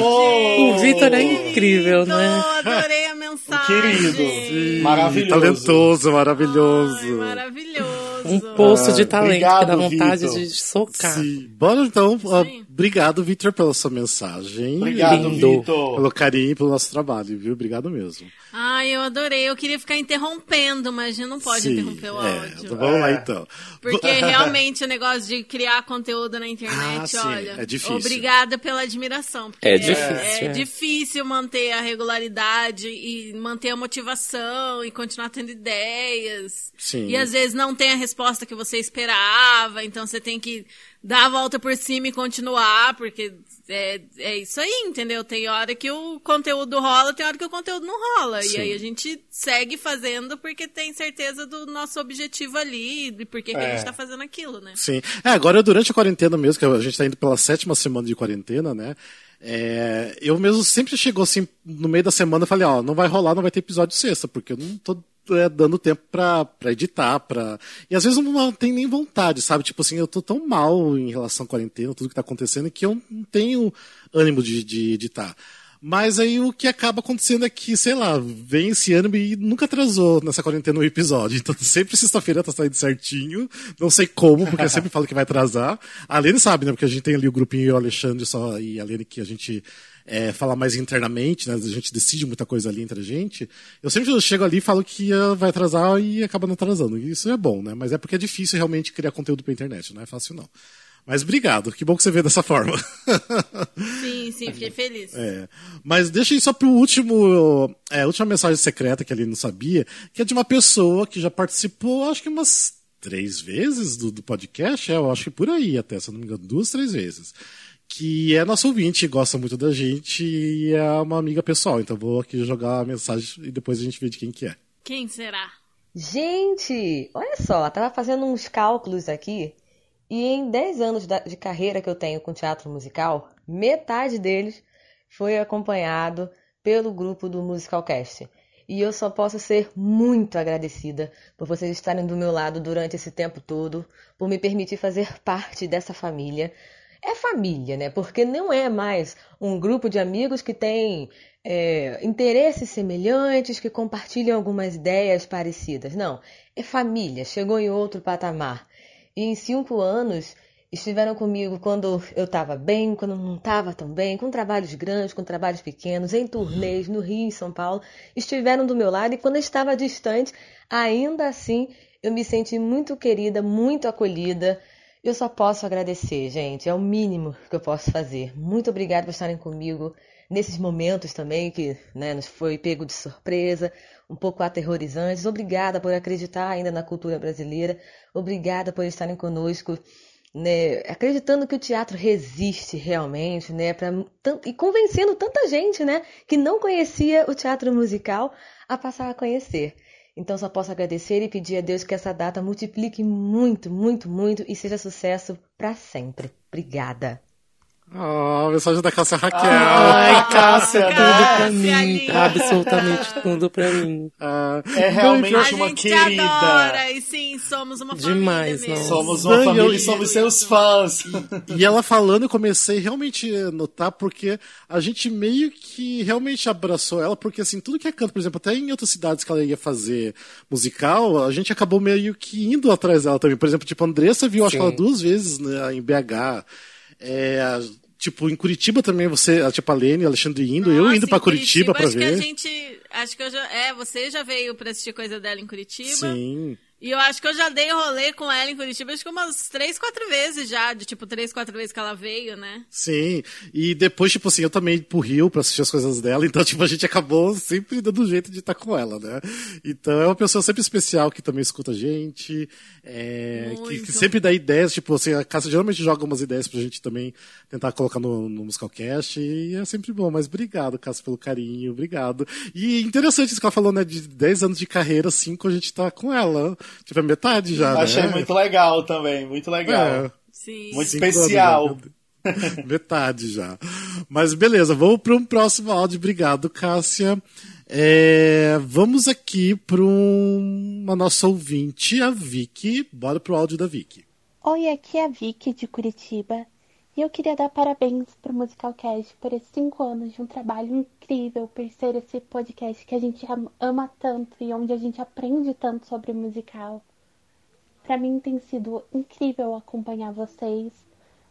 O Vitor é incrível, né? Adorei a mensagem. Querido, maravilhoso. Talentoso, maravilhoso. Ai, maravilhoso. Um poço de talento obrigado, que dá vontade Vitor. de socar. Sim. Bora então. ó, obrigado, Victor, pela sua mensagem. Obrigado. Pelo carinho e pelo nosso trabalho, viu? Obrigado mesmo. Ai, eu adorei. Eu queria ficar interrompendo, mas a gente não pode Sim, interromper o é, áudio. então vamos lá É. então. Porque realmente o negócio de criar conteúdo na internet, Ah, sim, olha. é difícil. Obrigada pela admiração. porque É difícil, É, é. difícil manter a regularidade e manter a motivação e continuar tendo ideias. Sim. E às vezes não tem a resposta que você esperava, então você tem que dar a volta por cima e continuar, porque é, é isso aí, entendeu? Tem hora que o conteúdo rola, tem hora que o conteúdo não rola. Sim. E aí a gente segue fazendo porque tem certeza do nosso objetivo ali e por que que a É. gente tá fazendo aquilo, né? Sim. É, agora durante a quarentena mesmo, que a gente tá indo pela sétima semana de quarentena, né? É, eu mesmo sempre chegou assim, no meio da semana, falei, ó, não vai rolar, não vai ter episódio sexta, porque eu não tô é, dando tempo pra, pra editar, pra... E às vezes eu não tenho nem vontade, sabe? Tipo assim, eu tô tão mal em relação à quarentena, tudo que tá acontecendo, que eu não tenho ânimo de, de editar. Mas aí o que acaba acontecendo é que, sei lá, vem esse ano e nunca atrasou nessa quarentena um episódio. Então sempre sexta-feira tá saindo certinho. Não sei como, porque eu sempre falo que vai atrasar. A Lene sabe, né? Porque a gente tem ali o grupinho e o Alexandre só e a Lene que a gente é, fala mais internamente, né? A gente decide muita coisa ali entre a gente. Eu sempre chego ali e falo que ah, vai atrasar e acaba não atrasando. Isso é bom, né? Mas é porque é difícil realmente criar conteúdo pra internet, não é fácil não. Mas obrigado, que bom que você vê dessa forma. Sim, sim, fiquei feliz. É. Mas deixa aí só pro último. É, a última mensagem secreta que ele não sabia, que é de uma pessoa que já participou, acho que umas três vezes do, do podcast, é, eu acho que por aí até, se eu não me engano, duas, três vezes. Que é nosso ouvinte, gosta muito da gente e é uma amiga pessoal. Então vou aqui jogar a mensagem e depois a gente vê de quem que é. Quem será? Gente, olha só, tava fazendo uns cálculos aqui e em 10 anos de carreira que eu tenho com teatro musical, metade deles foi acompanhado pelo grupo do Musicalcast. E eu só posso ser muito agradecida por vocês estarem do meu lado durante esse tempo todo, por me permitir fazer parte dessa família. É família, né? Porque não é mais um grupo de amigos que tem é, interesses semelhantes, que compartilham algumas ideias parecidas. Não, é família, chegou em outro patamar. E em cinco anos estiveram comigo quando eu estava bem, quando não estava tão bem, com trabalhos grandes, com trabalhos pequenos, em turnês, no Rio, em São Paulo, estiveram do meu lado e quando eu estava distante, ainda assim eu me senti muito querida, muito acolhida. Eu só posso agradecer, gente, é o mínimo que eu posso fazer. Muito obrigada por estarem comigo nesses momentos também que né, nos foi pego de surpresa, um pouco aterrorizantes. Obrigada por acreditar ainda na cultura brasileira. Obrigada por estarem conosco, né, acreditando que o teatro resiste realmente, né, pra, e convencendo tanta gente, né, que não conhecia o teatro musical a passar a conhecer. Então só posso agradecer e pedir a Deus que essa data multiplique muito, muito, muito e seja sucesso para sempre. Obrigada. Ah, mensagem da Cássia Raquel. Ai, Cássia, tudo pra Cássia, mim. linda. Absolutamente tudo pra mim. Ah, É realmente A uma gente querida. te adora e sim, somos uma Demais, família não. Somos uma família eu- e somos seus fãs. E ela falando, eu comecei realmente a notar, porque a gente meio que realmente abraçou ela, porque assim, tudo que é canto, por exemplo, até em outras cidades que ela ia fazer musical, a gente acabou meio que indo atrás dela também. Por exemplo, tipo, a Andressa viu, acho que ela duas vezes né, em BH. É, tipo, em Curitiba também, você, tipo, a Lene, Alexandre indo, eu Nossa, indo pra em Curitiba, pra acho ver. Que a gente, acho que eu já, é, você já veio pra assistir coisa dela em Curitiba. Sim. E eu acho que eu já dei rolê com ela em Curitiba, acho que umas três, quatro vezes já, de tipo, três, quatro vezes que ela veio, né? Sim, e depois, tipo assim, eu também pro Rio pra assistir as coisas dela, então, tipo, a gente acabou sempre dando jeito de estar com ela, né? Então é uma pessoa sempre especial que também escuta a gente, é, que, que, sempre dá ideias, tipo assim, a Cássia geralmente joga umas ideias pra gente também tentar colocar no, no Musicalcast, e é sempre bom, mas obrigado, Cássia, pelo carinho, obrigado. E interessante isso que ela falou, né, de 10 anos de carreira, 5 a gente tá com ela. Tipo, é metade já, Achei né? muito legal também, muito legal. É. Sim. Muito especial. metade já. Mas beleza, vamos para um próximo áudio. Obrigado, Cássia. É, vamos aqui para um, uma nossa ouvinte, a Vicky. Bora pro áudio da Vicky. Oi, aqui é a Vicky de Curitiba. E eu queria dar parabéns pro Musicalcast por esses cinco anos de um trabalho incrível, por ser esse podcast que a gente ama tanto e onde a gente aprende tanto sobre musical. Para mim tem sido incrível acompanhar vocês.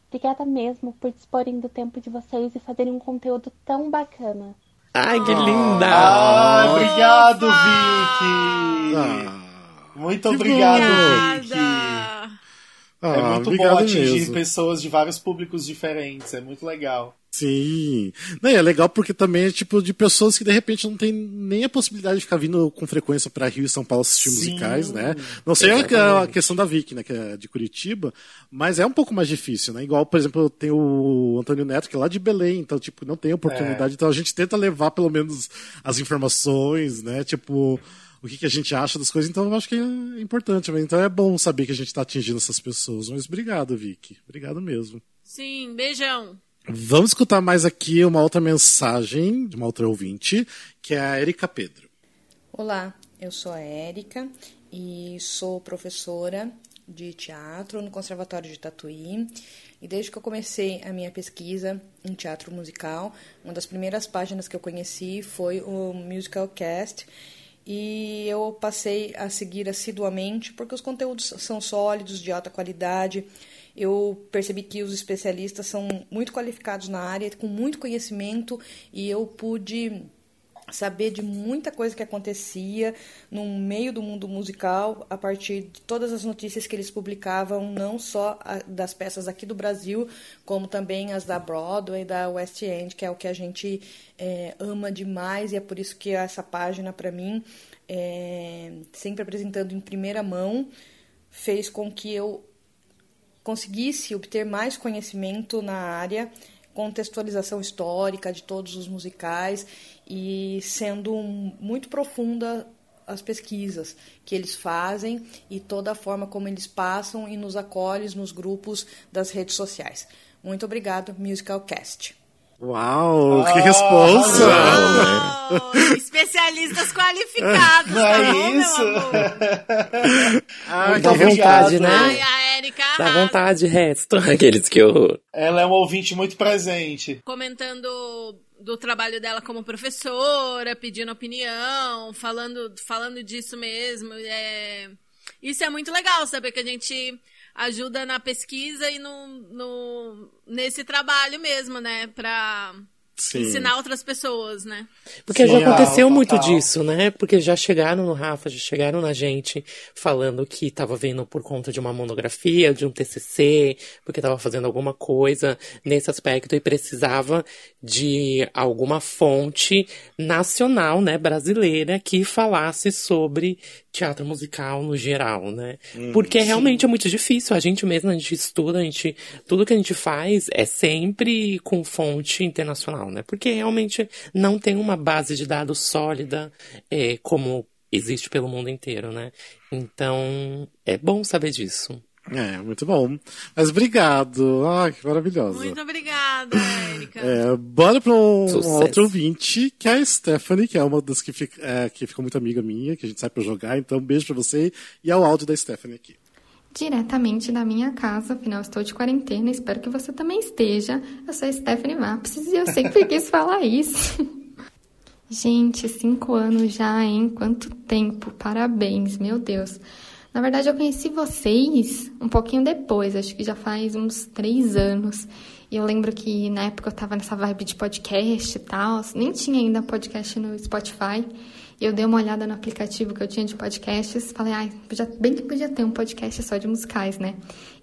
Obrigada mesmo por disporem do tempo de vocês e fazerem um conteúdo tão bacana. Ai, que linda! Ah, obrigado, Vicky! Ah, Muito obrigado, Obrigada. Vicky! Ah, é muito bom atingir mesmo. pessoas de vários públicos diferentes, é muito legal. Sim. Não, é legal porque também é tipo de pessoas que de repente não tem nem a possibilidade de ficar vindo com frequência para Rio e São Paulo assistir Sim, musicais, né? Não sei a, a questão da Vicky, né, que é de Curitiba, mas é um pouco mais difícil, né? Igual, por exemplo, tem o Antônio Neto, que é lá de Belém, então, tipo, não tem oportunidade. É. Então a gente tenta levar pelo menos as informações, né? Tipo, o que, que a gente acha das coisas. Então eu acho que é importante. Então é bom saber que a gente está atingindo essas pessoas. Mas obrigado, Vicky. Obrigado mesmo. Sim, beijão. Vamos escutar mais aqui uma outra mensagem de uma outra ouvinte, que é a Erika Pedro. Olá, eu sou a Érica e sou professora de teatro no Conservatório de Tatuí. E desde que eu comecei a minha pesquisa em teatro musical, uma das primeiras páginas que eu conheci foi o Musical Cast. E eu passei a seguir assiduamente porque os conteúdos são sólidos, de alta qualidade. Eu percebi que os especialistas são muito qualificados na área, com muito conhecimento, e eu pude saber de muita coisa que acontecia no meio do mundo musical a partir de todas as notícias que eles publicavam, não só das peças aqui do Brasil, como também as da Broadway da West End, que é o que a gente é, ama demais e é por isso que essa página, para mim, é, sempre apresentando em primeira mão, fez com que eu conseguisse obter mais conhecimento na área contextualização histórica de todos os musicais e sendo muito profunda as pesquisas que eles fazem e toda a forma como eles passam e nos acolhem nos grupos das redes sociais. Muito obrigado, Musicalcast. Uau, que resposta! Oh, especialistas qualificados, Não tá é bom, isso? meu amor? Muito Dá obrigado. vontade, né? Ai, a Erika Dá vontade, resto. Aqueles que eu. Ela é uma ouvinte muito presente. comentando do trabalho dela como professora, pedindo opinião, falando, falando disso mesmo. É... Isso é muito legal, saber que a gente ajuda na pesquisa e no, no, nesse trabalho mesmo, né? Pra Sim. ensinar outras pessoas, né? Porque já Sim, aconteceu total. muito disso, né? Porque já chegaram no Rafa, já chegaram na gente falando que estava vendo por conta de uma monografia, de um TCC, porque estava fazendo alguma coisa nesse aspecto e precisava de alguma fonte nacional, né, brasileira, que falasse sobre teatro musical no geral, né? Porque realmente é muito difícil. A gente mesmo, a gente estuda, a gente, tudo que a gente faz é sempre com fonte internacional, né? Porque realmente não tem uma base de dados sólida é, como existe pelo mundo inteiro, né? Então, é bom saber disso. É, muito bom. Mas obrigado. Ah, que maravilhosa. Muito obrigada, Erika. É, bora para um, um outro ouvinte, que é a Stephanie, que é uma das que fica, é, que ficou muito amiga minha, que a gente sai pra jogar. Então, um beijo pra você e ao áudio da Stephanie aqui. Diretamente da minha casa, afinal estou de quarentena, espero que você também esteja. Eu sou a Stephanie Maps e eu sempre quis falar isso. Gente, cinco anos já, hein? Quanto tempo! Parabéns, meu Deus. Na verdade, eu conheci vocês um pouquinho depois, acho que já faz uns três anos. E eu lembro que na época eu tava nessa vibe de podcast e tal, nem tinha ainda podcast no Spotify. E eu dei uma olhada no aplicativo que eu tinha de podcasts, falei, ai, ah, bem que podia ter um podcast só de musicais, né?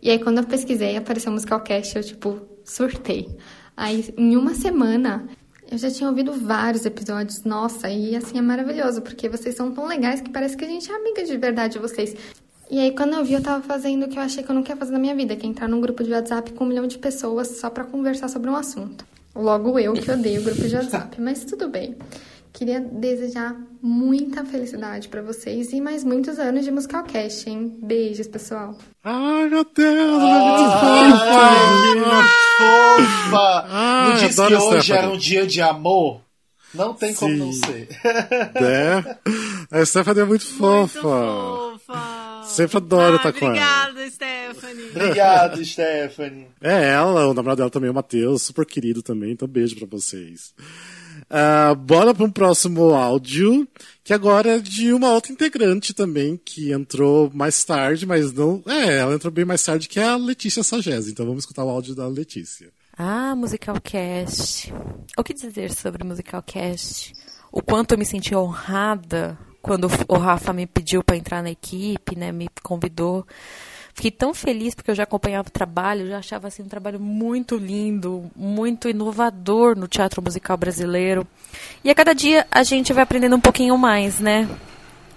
E aí quando eu pesquisei, apareceu Musicalcast, eu tipo, surtei. Aí em uma semana eu já tinha ouvido vários episódios, nossa, e assim é maravilhoso, porque vocês são tão legais que parece que a gente é amiga de verdade de vocês. E aí, quando eu vi, eu tava fazendo o que eu achei que eu não queria fazer na minha vida, que é entrar num grupo de WhatsApp com um milhão de pessoas só para conversar sobre um assunto. Logo eu que odeio o grupo de WhatsApp, mas tudo bem. Queria desejar muita felicidade para vocês e mais muitos anos de Musicalcast, hein? Beijos, pessoal. Ai, meu Deus, Ai, que fofa! Não disse que hoje era um dia de amor? Não tem Sim. como não ser. É. A Stephanie é muito fofa. Muito fofa. Sempre adoro ah, estar com ela. Obrigada, Stephanie. Obrigado, Stephanie. É ela, o namorado dela também, o Matheus, super querido também, então beijo pra vocês. Uh, bora para um próximo áudio, que agora é de uma outra integrante também, que entrou mais tarde, mas não. É, ela entrou bem mais tarde, que é a Letícia Sagese. Então vamos escutar o áudio da Letícia. Ah, Musicalcast. O que dizer sobre Musicalcast? O quanto eu me senti honrada quando o Rafa me pediu para entrar na equipe, né? Me convidou. Fiquei tão feliz porque eu já acompanhava o trabalho, já achava assim um trabalho muito lindo, muito inovador no teatro musical brasileiro. E a cada dia a gente vai aprendendo um pouquinho mais, né?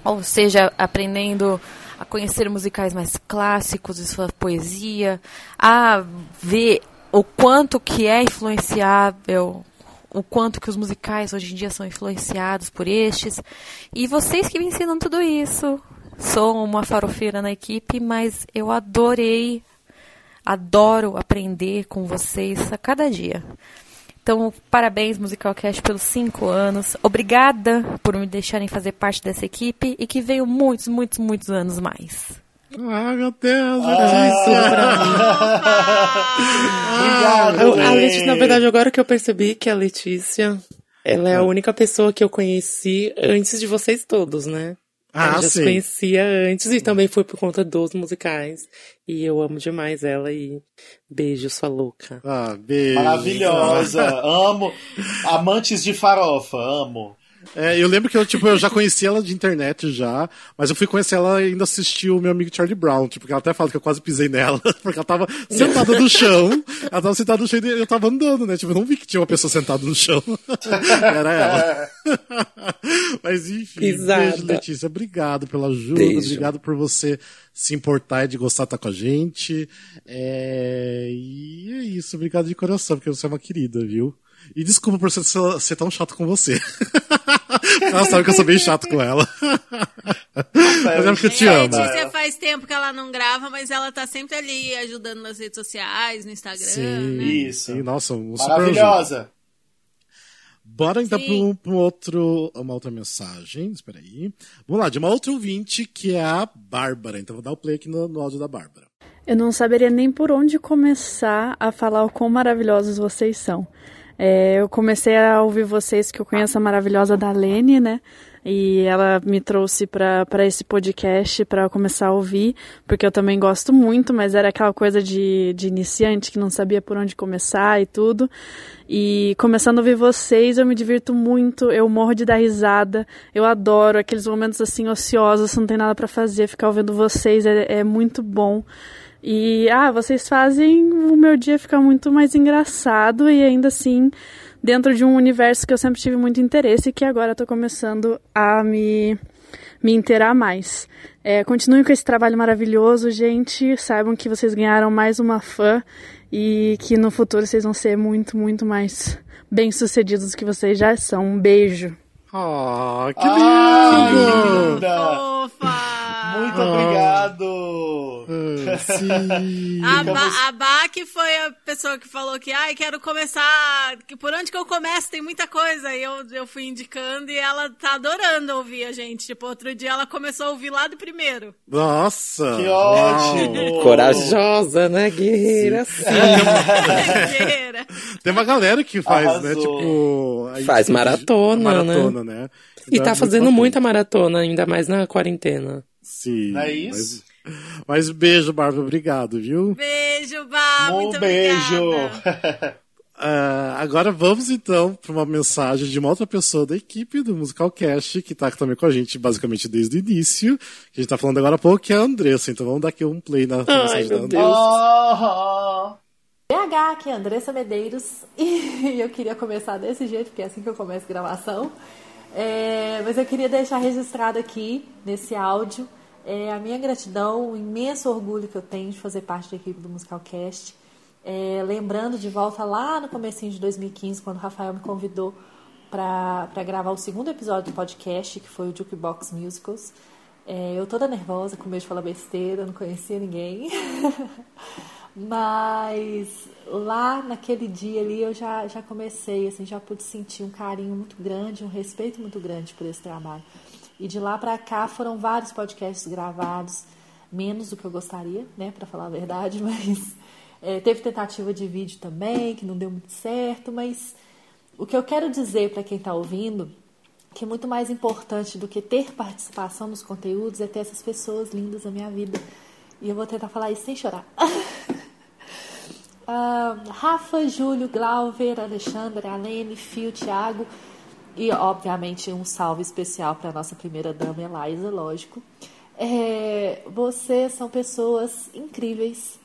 Ou seja, aprendendo a conhecer musicais mais clássicos e sua poesia, a ver o quanto que é influenciável, o quanto que os musicais hoje em dia são influenciados por estes. E vocês que me ensinam tudo isso. Sou uma farofeira na equipe, mas eu adorei, adoro aprender com vocês a cada dia. Então, parabéns, Musicalcast, pelos cinco anos. Obrigada por me deixarem fazer parte dessa equipe e que venham muitos, muitos, muitos anos mais. Ai, meu Deus, Letícia! Obrigado, a Letícia, na verdade, agora que eu percebi que a Letícia, ela é a única pessoa que eu conheci antes de vocês todos, né? Ah, eu já sim. conhecia antes e também foi por conta dos musicais. E eu amo demais ela e beijo, sua louca. Ah, beijo. Maravilhosa, amo. Amantes de farofa, amo. É, eu lembro que eu, tipo, eu já conhecia ela de internet já, mas eu fui conhecer ela e ainda assisti o meu amigo Charlie Brown, tipo, porque ela até fala que eu quase pisei nela, porque ela tava sentada no chão, ela tava sentada no chão e eu tava andando, né? Tipo, eu não vi que tinha uma pessoa sentada no chão. Era ela. mas enfim, Pisada. beijo, Letícia. Obrigado pela ajuda, beijo. obrigado por você se importar e de gostar de estar com a gente. É... E é isso, obrigado de coração, porque você é uma querida, viu? E desculpa por ser, ser tão chato com você. ela sabe que eu sou bem chato com ela. mas é porque eu te amo. A Letícia faz tempo que ela não grava, mas ela tá sempre ali ajudando nas redes sociais, no Instagram. Sim, né? isso. Sim, nossa, um Maravilhosa. Bora então para um, um, outro, uma outra mensagem. Espera aí. Vamos lá, de uma outra ouvinte que é a Bárbara. Então vou dar o play aqui no, no áudio da Bárbara. Eu não saberia nem por onde começar a falar o quão maravilhosos vocês são. É, eu comecei a ouvir vocês, que eu conheço a maravilhosa Dalene, né? E ela me trouxe para esse podcast para começar a ouvir, porque eu também gosto muito, mas era aquela coisa de, de iniciante que não sabia por onde começar e tudo. E começando a ouvir vocês, eu me divirto muito, eu morro de dar risada, eu adoro aqueles momentos assim ociosos, não tem nada para fazer, ficar ouvindo vocês é, é muito bom. E, ah, vocês fazem o meu dia ficar muito mais engraçado e ainda assim dentro de um universo que eu sempre tive muito interesse e que agora estou começando a me, me inteirar mais. É, continuem com esse trabalho maravilhoso, gente. Saibam que vocês ganharam mais uma fã e que no futuro vocês vão ser muito, muito mais bem-sucedidos do que vocês já são. Um beijo. Oh, que lindo! Ai, linda! Fofa! Muito obrigado! Ah, sim. a, ba a Bá que foi a pessoa que falou que, ai, quero começar, que por onde que eu começo? Tem muita coisa. E eu, eu fui indicando e ela tá adorando ouvir a gente. Tipo, outro dia ela começou a ouvir lá do primeiro. Nossa! Que ótimo! Corajosa, né? Guerreira. Sim. Guerreira. Tem uma galera que faz, né, Arrasou. né? Tipo. Faz maratona, maratona, né? né? E tá fazendo muita maratona, ainda mais na quarentena. Sim. Não é isso? Mas beijo, Bárbara, obrigado, viu? Beijo, Bá, Um muito beijo. Ah, agora vamos então para uma mensagem de uma outra pessoa da equipe do Musical Cast, que está também com a gente basicamente desde o início, que a gente está falando agora há pouco, que é a Andressa. Então vamos dar aqui um play na mensagem da Andressa. BH, aqui é a Andressa Medeiros e eu queria começar desse jeito, porque é assim que eu começo a gravação. É, mas eu queria deixar registrado aqui, nesse áudio, é, a minha gratidão, o imenso orgulho que eu tenho de fazer parte da equipe do Musicalcast. É, lembrando de volta lá no comecinho de 2015, quando o Rafael me convidou para gravar o segundo episódio do podcast, que foi o Jukebox Musicals. É, eu toda nervosa, com medo de falar besteira, não conhecia ninguém. Mas lá naquele dia ali eu já, já comecei, assim, já pude sentir um carinho muito grande, um respeito muito grande por esse trabalho. E de lá para cá foram vários podcasts gravados, menos do que eu gostaria, né, para falar a verdade, mas é, teve tentativa de vídeo também, que não deu muito certo, mas o que eu quero dizer para quem está ouvindo, que é muito mais importante do que ter participação nos conteúdos, é ter essas pessoas lindas na minha vida. E eu vou tentar falar isso sem chorar. uh, Rafa, Júlio, Glauber, Alexandre, Alene, Fio, Thiago e, obviamente, um salve especial para nossa primeira dama, Eliza, lógico. É, vocês são pessoas incríveis,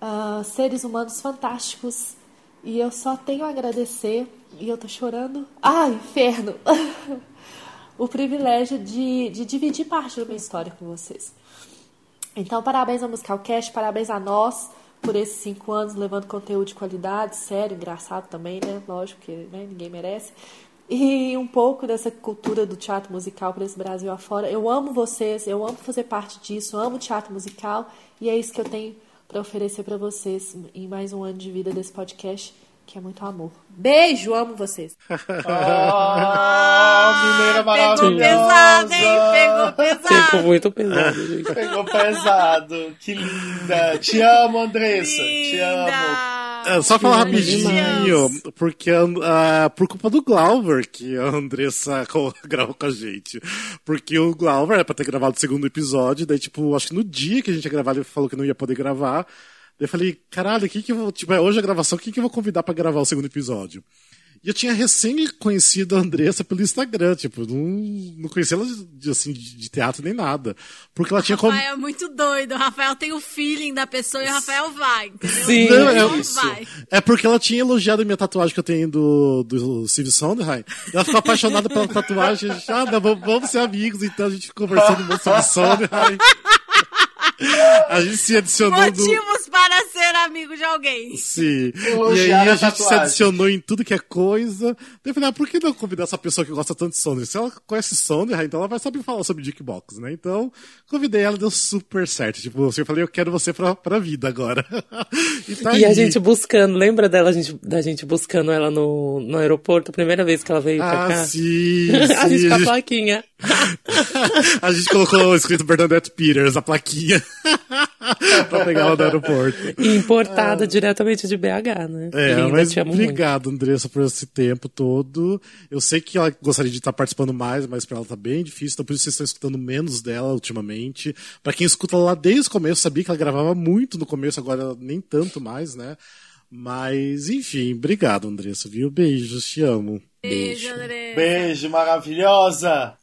uh, seres humanos fantásticos e eu só tenho a agradecer e eu tô chorando. Ah, inferno! o privilégio de, de dividir parte da minha história com vocês. Então, parabéns ao Musicalcast, parabéns a nós por esses cinco anos levando conteúdo de qualidade, sério, engraçado também, né? Lógico que né, ninguém merece. E um pouco dessa cultura do teatro musical para esse Brasil afora. Eu amo vocês, eu amo fazer parte disso, eu amo teatro musical e é isso que eu tenho para oferecer para vocês em mais um ano de vida desse podcast, que é muito amor. Beijo, amo vocês. Oh, mineira maravilhosa. Pegou pesado, hein? Pegou pesado. Ficou muito pesado, gente. Pegou pesado. Que linda. Te amo, Andressa. Te amo. É, só falar Demais, rapidinho, porque ah, por culpa do Glauber que a Andressa gravou com a gente. Porque o Glauber era pra ter gravado o segundo episódio, daí, tipo, acho que no dia que a gente ia gravar, ele falou que não ia poder gravar. Daí eu falei, caralho, quem que eu vou. Tipo, é hoje a gravação, quem que eu vou convidar pra gravar o segundo episódio? E eu tinha recém conhecido a Andressa pelo Instagram, tipo, não, não conhecia ela de, assim, de, teatro nem nada. Porque ela tinha. com- Rafael é muito doido. O Rafael tem o feeling da pessoa e o Rafael vai, entendeu? Sim, Não, é não isso. vai. É porque ela tinha elogiado a minha tatuagem que eu tenho do, do Steve Sondheim. Ela ficou apaixonada pela tatuagem. A gente, ah, não, vamos, vamos ser amigos. Então a gente conversando muito sobre Sondheim. A gente se adicionou no... Motivos para ser amigo de alguém. Sim. E aí a a gente se adicionou em tudo que é coisa. Daí eu falei, ah, por que não convidar essa pessoa que gosta tanto de Sondheim? Se ela conhece Sondheim, então ela vai saber falar sobre Jukebox, né? Então, convidei ela, deu super certo. Tipo, eu falei, eu quero você pra, pra vida agora. e tá E a gente buscando, lembra dela, a gente, da gente buscando ela no, no aeroporto, a primeira vez que ela veio pra Ah, cá? sim, a gente sim. com a plaquinha. A gente colocou escrito Bernadette Peters, a plaquinha, pra pegar ela do aeroporto. E importada diretamente de BH, né? É, Linda, mas amo muito. obrigado, Andressa, por esse tempo todo. Eu sei que ela gostaria de estar participando mais, mas pra ela tá bem difícil, então por isso vocês estão escutando menos dela ultimamente. Pra quem escuta lá desde o começo, sabia que ela gravava muito no começo, agora nem tanto mais, né? Mas, enfim, obrigado, Andressa, viu? Beijos, te amo. Beijo, André. Beijo, maravilhosa.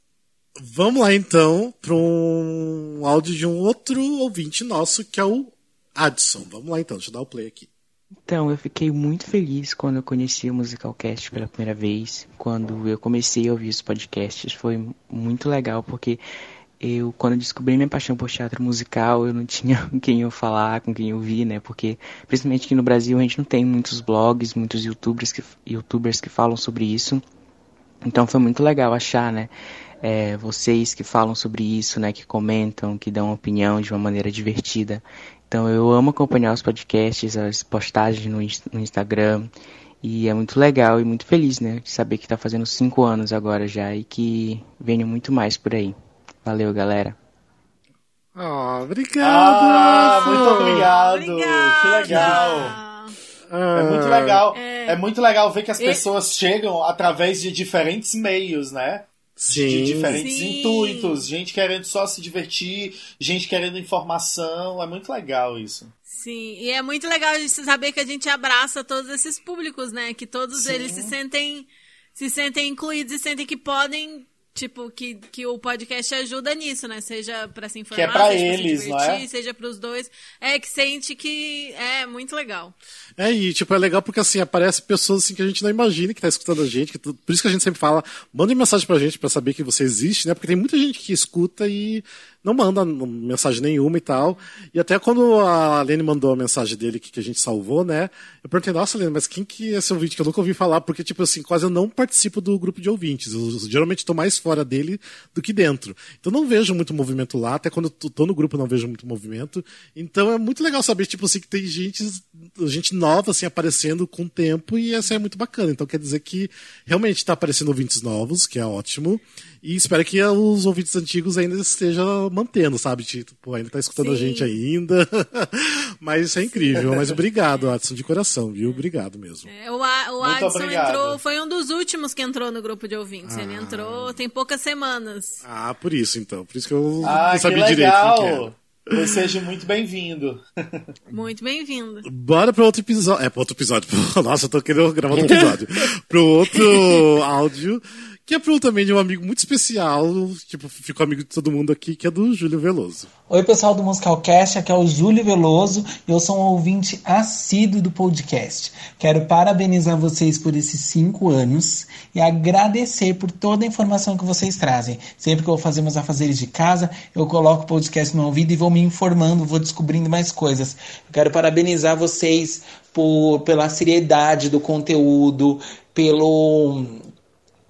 Vamos lá então para um áudio de um outro ouvinte nosso, que é o Adson. Vamos lá então, deixa eu dar o play aqui. Então, eu fiquei muito feliz quando eu conheci o Musicalcast pela primeira vez. Quando eu comecei a ouvir os podcasts, foi muito legal, porque eu, quando descobri minha paixão por teatro musical, eu não tinha com quem eu falar, com quem eu ouvir, né? Porque, principalmente aqui no Brasil, a gente não tem muitos blogs, muitos youtubers que, youtubers que falam sobre isso. Então foi muito legal achar, né? É, vocês que falam sobre isso, né? Que comentam, que dão opinião de uma maneira divertida. Então eu amo acompanhar os podcasts, as postagens no, no Instagram. E é muito legal e muito feliz, né? De saber que tá fazendo cinco anos agora já e que venho muito mais por aí. Valeu, galera. Ah, obrigado! Ah, muito obrigado. Que legal. É muito legal. É. muito legal ver que as E- pessoas chegam através de diferentes meios, né? Sim. de diferentes Sim. intuitos, gente querendo só se divertir, gente querendo informação, é muito legal isso. Sim, e é muito legal a gente saber que a gente abraça todos esses públicos, né? Que todos Sim. eles se sentem se sentem incluídos e sentem que podem, tipo, que, que o podcast ajuda nisso, né? Seja pra se informar, Que é pra seja eles, pra se não é? divertir, seja pros dois. É que sente que é muito legal. É, e tipo, é legal porque assim, aparece pessoas assim que a gente não imagina que tá escutando a gente, que tu- por isso que a gente sempre fala, mandem mensagem pra gente pra saber que você existe, né? Porque tem muita gente que escuta e não manda mensagem nenhuma e tal. E até quando a Lene mandou a mensagem dele que, que a gente salvou, né? Eu perguntei, nossa, Lene, mas quem que é esse ouvinte que eu nunca ouvi falar? Porque, tipo assim, quase eu não participo do grupo de ouvintes. Eu geralmente tô mais fora dele do que dentro. Então não vejo muito movimento lá, até quando tô no grupo não vejo muito movimento. Então é muito legal saber, tipo assim, que tem gente, gente nova, assim, aparecendo com o tempo e essa é muito bacana. Então quer dizer que realmente tá aparecendo ouvintes novos, que é ótimo. E espero que os ouvintes antigos ainda estejam mantendo, sabe? Tipo, ainda tá escutando a Sim. gente ainda. Mas isso é incrível. Mas obrigado, Adson, de coração, viu? Obrigado mesmo. É, o A- o Adson obrigado. entrou, foi um dos últimos que entrou no grupo de ouvintes. Ele Ah. entrou tem poucas semanas. Ah, por isso então. Por isso que eu Ah, não que sabia direito quem que era. legal! Pois seja muito bem-vindo. Muito bem-vindo. Bora pro outro episódio. É, pro outro episódio. Nossa, eu tô querendo gravar outro episódio. pro outro áudio, que é também de um amigo muito especial, tipo, ficou amigo de todo mundo aqui, que é do Júlio Veloso. Oi, pessoal do Musicalcast, aqui é o Júlio Veloso e eu sou um ouvinte assíduo do podcast. Quero parabenizar vocês por esses cinco anos e agradecer por toda a informação que vocês trazem. Sempre que eu vou fazer meus afazeres de casa, eu coloco o podcast no ouvido e vou me informando, vou descobrindo mais coisas. Eu quero parabenizar vocês por, pela seriedade do conteúdo, pelo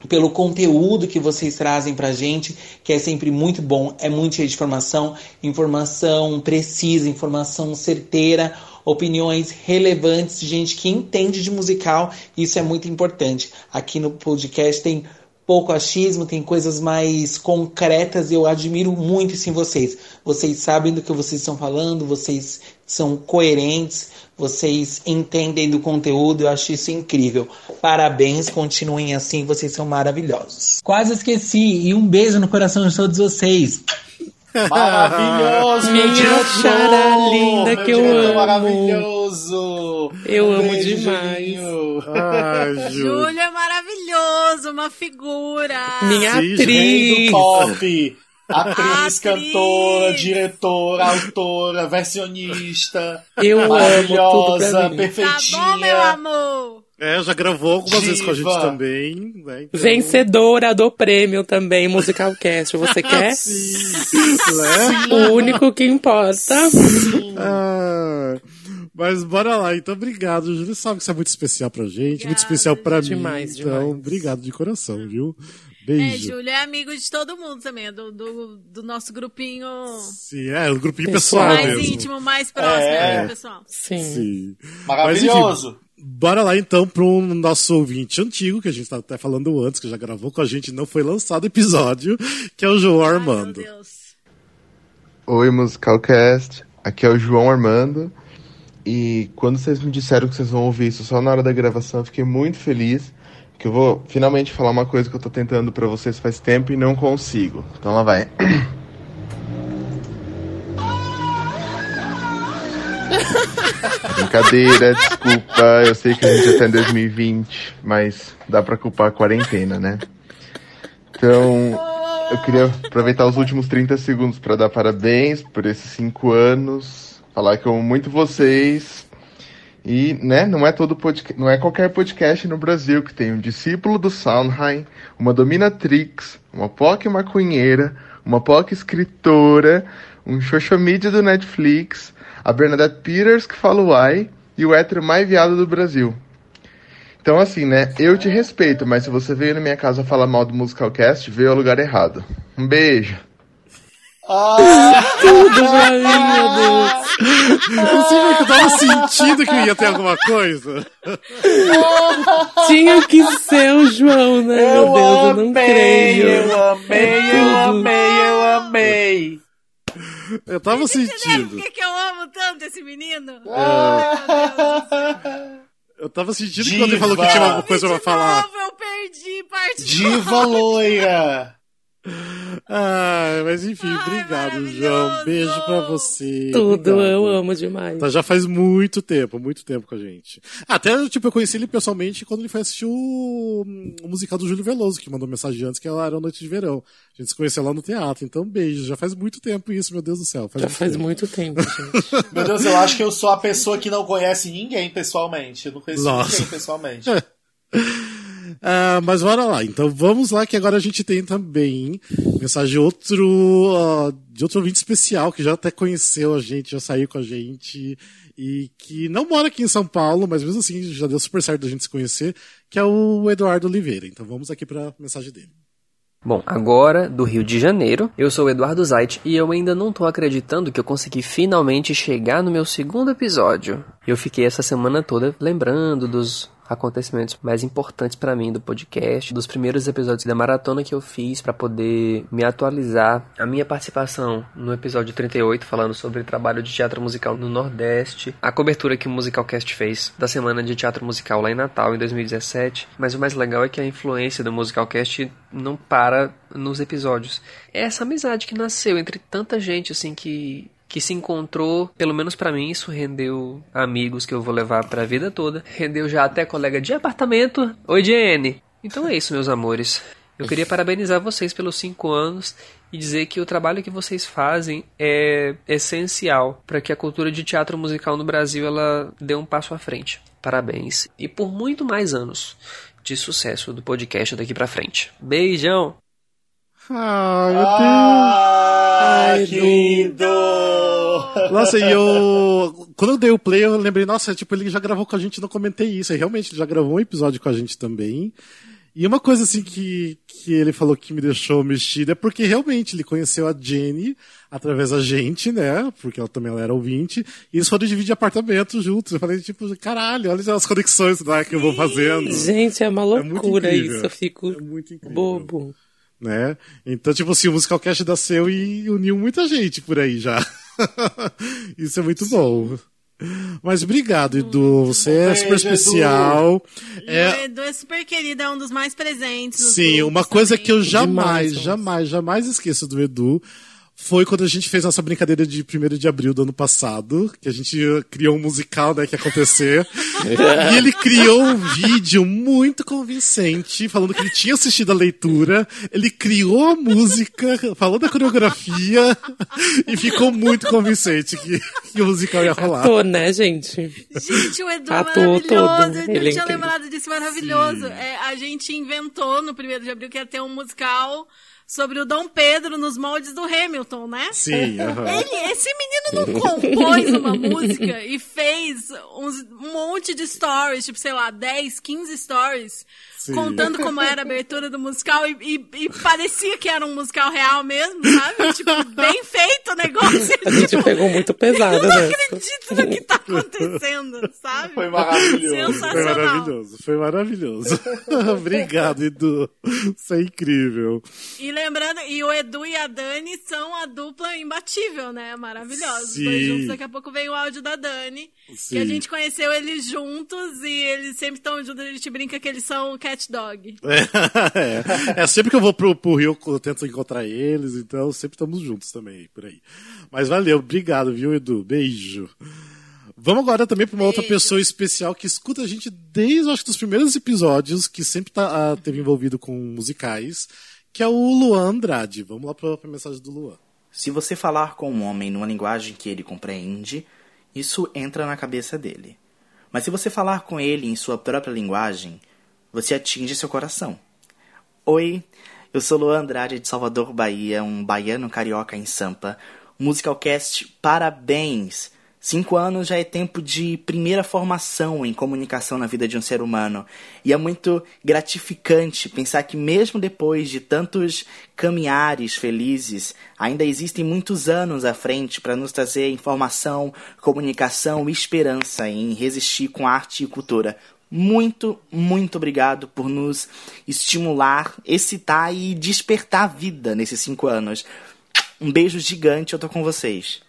pelo conteúdo que vocês trazem pra gente, que é sempre muito bom, é muito cheio de informação, informação precisa, informação certeira, opiniões relevantes, gente que entende de musical, isso é muito importante. Aqui no podcast tem pouco achismo, tem coisas mais concretas e eu admiro muito isso em vocês. Vocês sabem do que vocês estão falando, vocês são coerentes, vocês entendem do conteúdo, eu acho isso incrível. Parabéns, continuem assim, vocês são maravilhosos. Quase esqueci, e um beijo no coração de todos vocês. Maravilhoso, meu Minha chara linda meu que eu amo. maravilhoso! Eu Um amo beijo, demais. Ai, Júlio é maravilhoso, uma figura. Minha atriz. do pop! Atriz, cantora, diretora, autora, versionista. Eu amo maravilhosa, mim. perfeitinha. Tá bom, meu amor? É, já gravou algumas vezes com a gente Diva. também. Né? Então- Vencedora do prêmio também, Musicalcast. Você quer? Né? O único que importa. Ah, mas bora lá, então obrigado. Júlio sabe que isso é muito especial pra gente, muito especial pra mim. Demais, então, demais. obrigado de coração, viu? É, Beijo. Júlio é amigo de todo mundo também, é do, do, do nosso grupinho Sim, é, o grupinho pessoal, mais mesmo. íntimo, mais próximo, É. né, pessoal? Sim. Sim. Maravilhoso. Mas, enfim, bora lá então pro nosso ouvinte antigo, que a gente tá até falando antes, que já gravou com a gente, não foi lançado o episódio, que é o João Armando. Oi, Musicalcast. Aqui é o João Armando. E quando vocês me disseram que vocês vão ouvir isso só na hora da gravação, eu fiquei muito feliz. Que eu vou finalmente falar uma coisa que eu tô tentando pra vocês faz tempo e não consigo. Então lá vai. Brincadeira, desculpa. Eu sei que a gente já tá em 2020, mas dá pra culpar a quarentena, né? Então, eu queria aproveitar os últimos 30 segundos para dar parabéns por esses cinco anos, falar que eu amo muito vocês. E, né, não é todo podcast, não é qualquer podcast no Brasil que tem um discípulo do Soundheim, uma dominatrix, uma POC maconheira, uma POC escritora, um social media do Netflix, a Bernadette Peters que fala uai e o hétero mais viado do Brasil. Então, assim, né? Eu te respeito, mas se você veio na minha casa falar mal do Musicalcast, veio ao lugar errado. Um beijo. Tudo pra mim, meu Deus. Não sei porque eu tava sentindo que ia ter alguma coisa. Tinha que ser o João, né? Eu meu Deus, eu não amei, creio. eu amei, É eu amei, eu amei. Eu tava Entendeu sentindo. por que, que eu amo tanto esse menino? Eu tava sentindo que Diva. quando ele falou que tinha alguma coisa pra falar. Eu perdi parte do Diva loira. Ah, mas enfim, obrigado, João. Beijo pra você. Tudo, Obrigado. eu amo demais. Tá, já faz muito tempo, muito tempo com a gente. Até, tipo, eu conheci ele pessoalmente quando ele foi assistir o, o musical do Júlio Veloso, que mandou mensagem antes, que era Noite de Verão. A gente se conheceu lá no teatro, então beijo. Já faz muito tempo isso, meu Deus do céu. Já faz muito tempo, gente. Meu Deus, eu acho que eu sou a pessoa que não conhece ninguém pessoalmente. Eu não conheço Nossa. ninguém pessoalmente. Ah, mas bora lá. Então vamos lá, que agora a gente tem também mensagem de outro, ah, de outro ouvinte especial que já até conheceu a gente, já saiu com a gente e que não mora aqui em São Paulo, mas mesmo assim já deu super certo da gente se conhecer, que é o Eduardo Oliveira. Então vamos aqui para a mensagem dele. Bom, agora do Rio de Janeiro, eu sou o Eduardo Zait e eu ainda não tô acreditando que eu consegui finalmente chegar no meu segundo episódio. Eu fiquei essa semana toda lembrando dos acontecimentos mais importantes pra mim do podcast, dos primeiros episódios da maratona que eu fiz pra poder me atualizar. A minha participação no episódio 38 falando sobre trabalho de teatro musical no Nordeste, a cobertura que o Musicalcast fez da semana de teatro musical lá em Natal em 2017, mas o mais legal é que a influência do Musicalcast não para nos episódios. É essa amizade que nasceu entre tanta gente assim que que se encontrou, pelo menos pra mim, isso rendeu amigos que eu vou levar pra vida toda. Rendeu já até colega de apartamento. Oi, Jenny. Então é isso, meus amores. Eu queria parabenizar vocês pelos cinco anos e dizer que o trabalho que vocês fazem é essencial para que a cultura de teatro musical no Brasil ela dê um passo à frente. Parabéns e por muito mais anos de sucesso do podcast daqui pra frente. Beijão. Ai, meu Deus. Ai, que lindo! Nossa, e eu. Quando eu dei o play, eu lembrei, nossa, tipo, ele já gravou com a gente, não comentei isso. E realmente, ele já gravou um episódio com a gente também. E uma coisa assim que, que ele falou que me deixou mexido é porque realmente ele conheceu a Jenny através da gente, né? Porque ela também ela era ouvinte, e eles foram dividir apartamento juntos. Eu falei, tipo, caralho, olha as conexões lá que eu vou fazendo. Gente, é uma muito loucura incrível. isso. Eu fico bobo. Né? Então, tipo assim, o Musicalcast nasceu e uniu muita gente por aí já. Isso é muito bom. Mas obrigado, Edu. Você é super especial. É, o Edu é super querido, é um dos mais presentes. Sim, uma coisa também. que eu jamais, jamais, jamais esqueço do Edu foi quando a gente fez nossa brincadeira de 1 de abril do ano passado, que a gente eh, criou um musical, né, que ia acontecer. e ele criou um vídeo muito convincente, falando que ele tinha assistido a leitura, ele criou a música, falou da coreografia, e ficou muito convincente que, que o musical ia rolar. Tô, né, gente? Gente, o Edu é Atuou maravilhoso. todo. Eu Ele é não tinha incrível. lembrado disso, maravilhoso. É, a gente inventou no 1 de abril que ia ter um musical sobre o Dom Pedro nos moldes do Hamilton, né? Sim, aham. Ele, esse menino não compôs uma música e fez uns- um monte de stories, tipo, sei lá, 10, 15 stories, Sim. contando como era a abertura do musical e, e- e parecia que era um musical real mesmo, sabe? Tipo, bem feito o negócio. A gente pegou muito pesado, Eu não né? acredito no que tá acontecendo, sabe? Foi maravilhoso. Foi maravilhoso. Foi maravilhoso. Obrigado, Edu. Isso é incrível. E lembrando, e o Edu e a Dani são a dupla imbatível, né? Maravilhosos. Os Sim. dois juntos, daqui a pouco vem o áudio da Dani. Sim. Que a gente conheceu eles juntos e eles sempre estão juntos. A gente brinca que eles são o cat dog. É, é, sempre que eu vou pro, pro Rio, eu tento encontrar eles, então sempre estamos juntos também, por aí. Mas valeu, obrigado, viu, Edu? Beijo. Vamos agora também para uma outra pessoa especial que escuta a gente desde, acho que, dos primeiros episódios, que sempre tá, ah, teve envolvido com musicais, que é o Luan Andrade. Vamos lá para a mensagem do Luan. Se você falar com um homem numa linguagem que ele compreende, isso entra na cabeça dele. Mas se você falar com ele em sua própria linguagem, você atinge seu coração. Oi, eu sou Luan Andrade de Salvador, Bahia, um baiano carioca em Sampa. Musicalcast, parabéns! Cinco anos já é tempo de primeira formação em comunicação na vida de um ser humano. E é muito gratificante pensar que, mesmo depois de tantos caminhares felizes, ainda existem muitos anos à frente para nos trazer informação, comunicação e esperança em resistir com arte e cultura. Muito, muito obrigado por nos estimular, excitar e despertar a vida nesses cinco anos. Um beijo gigante, eu tô com vocês.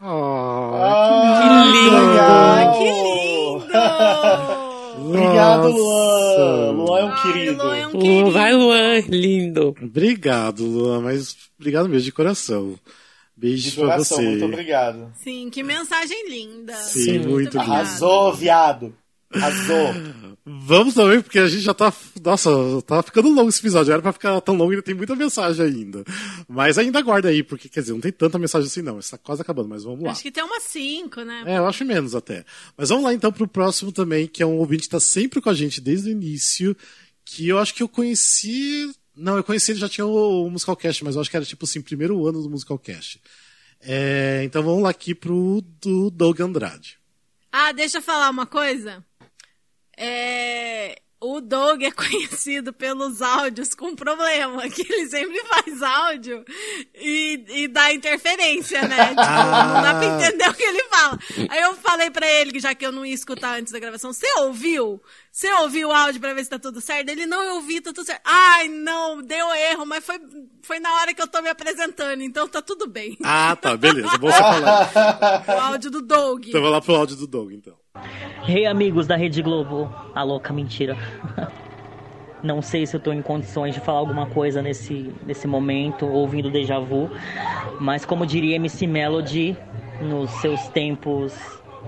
Oh, Ah, que lindo! legal. Que lindo! Obrigado, Luan. Luan é um querido. Luan é um Luan, vai, Luan, lindo. Obrigado, Luan, mas obrigado mesmo de coração. Beijo De pra coração, você. muito obrigado. Sim, que mensagem linda. Sim, muito lindo. Arrasou, viado. Arrasou. Vamos também, porque a gente já tá. Nossa, tá ficando longo esse episódio. Era pra ficar tão longo, ainda tem muita mensagem ainda. Mas ainda aguarda aí, porque quer dizer, não tem tanta mensagem assim, não. Está quase acabando, mas vamos lá. Acho que tem umas cinco, né? É, eu acho menos até. Mas vamos lá então pro próximo também, que é um ouvinte que tá sempre com a gente desde o início, que eu acho que eu conheci. Não, eu conheci ele já tinha o, o Musicalcast, mas eu acho que era tipo assim, primeiro ano do Musicalcast. É, então vamos lá aqui pro do Doug Andrade. Ah, deixa eu falar uma coisa. É, o Doug é conhecido pelos áudios com problema, que ele sempre faz áudio e, e dá interferência, né? Tipo, não dá pra entender o que ele fala. Aí eu falei pra ele, que já que eu não ia escutar antes da gravação, você ouviu? Você ouviu o áudio pra ver se tá tudo certo? Ele não ouvi, tá tudo certo. Ai, não, deu erro, mas foi, foi na hora que eu tô me apresentando, então tá tudo bem. Ah, tá, beleza. Bom você falar. o áudio do Doug. Então vamos lá pro áudio do Doug, então. Hey amigos da Rede Globo, a louca mentira. Não sei se eu tô em condições de falar alguma coisa nesse, nesse momento, ouvindo Deja Vu, mas como diria MC Melody nos seus tempos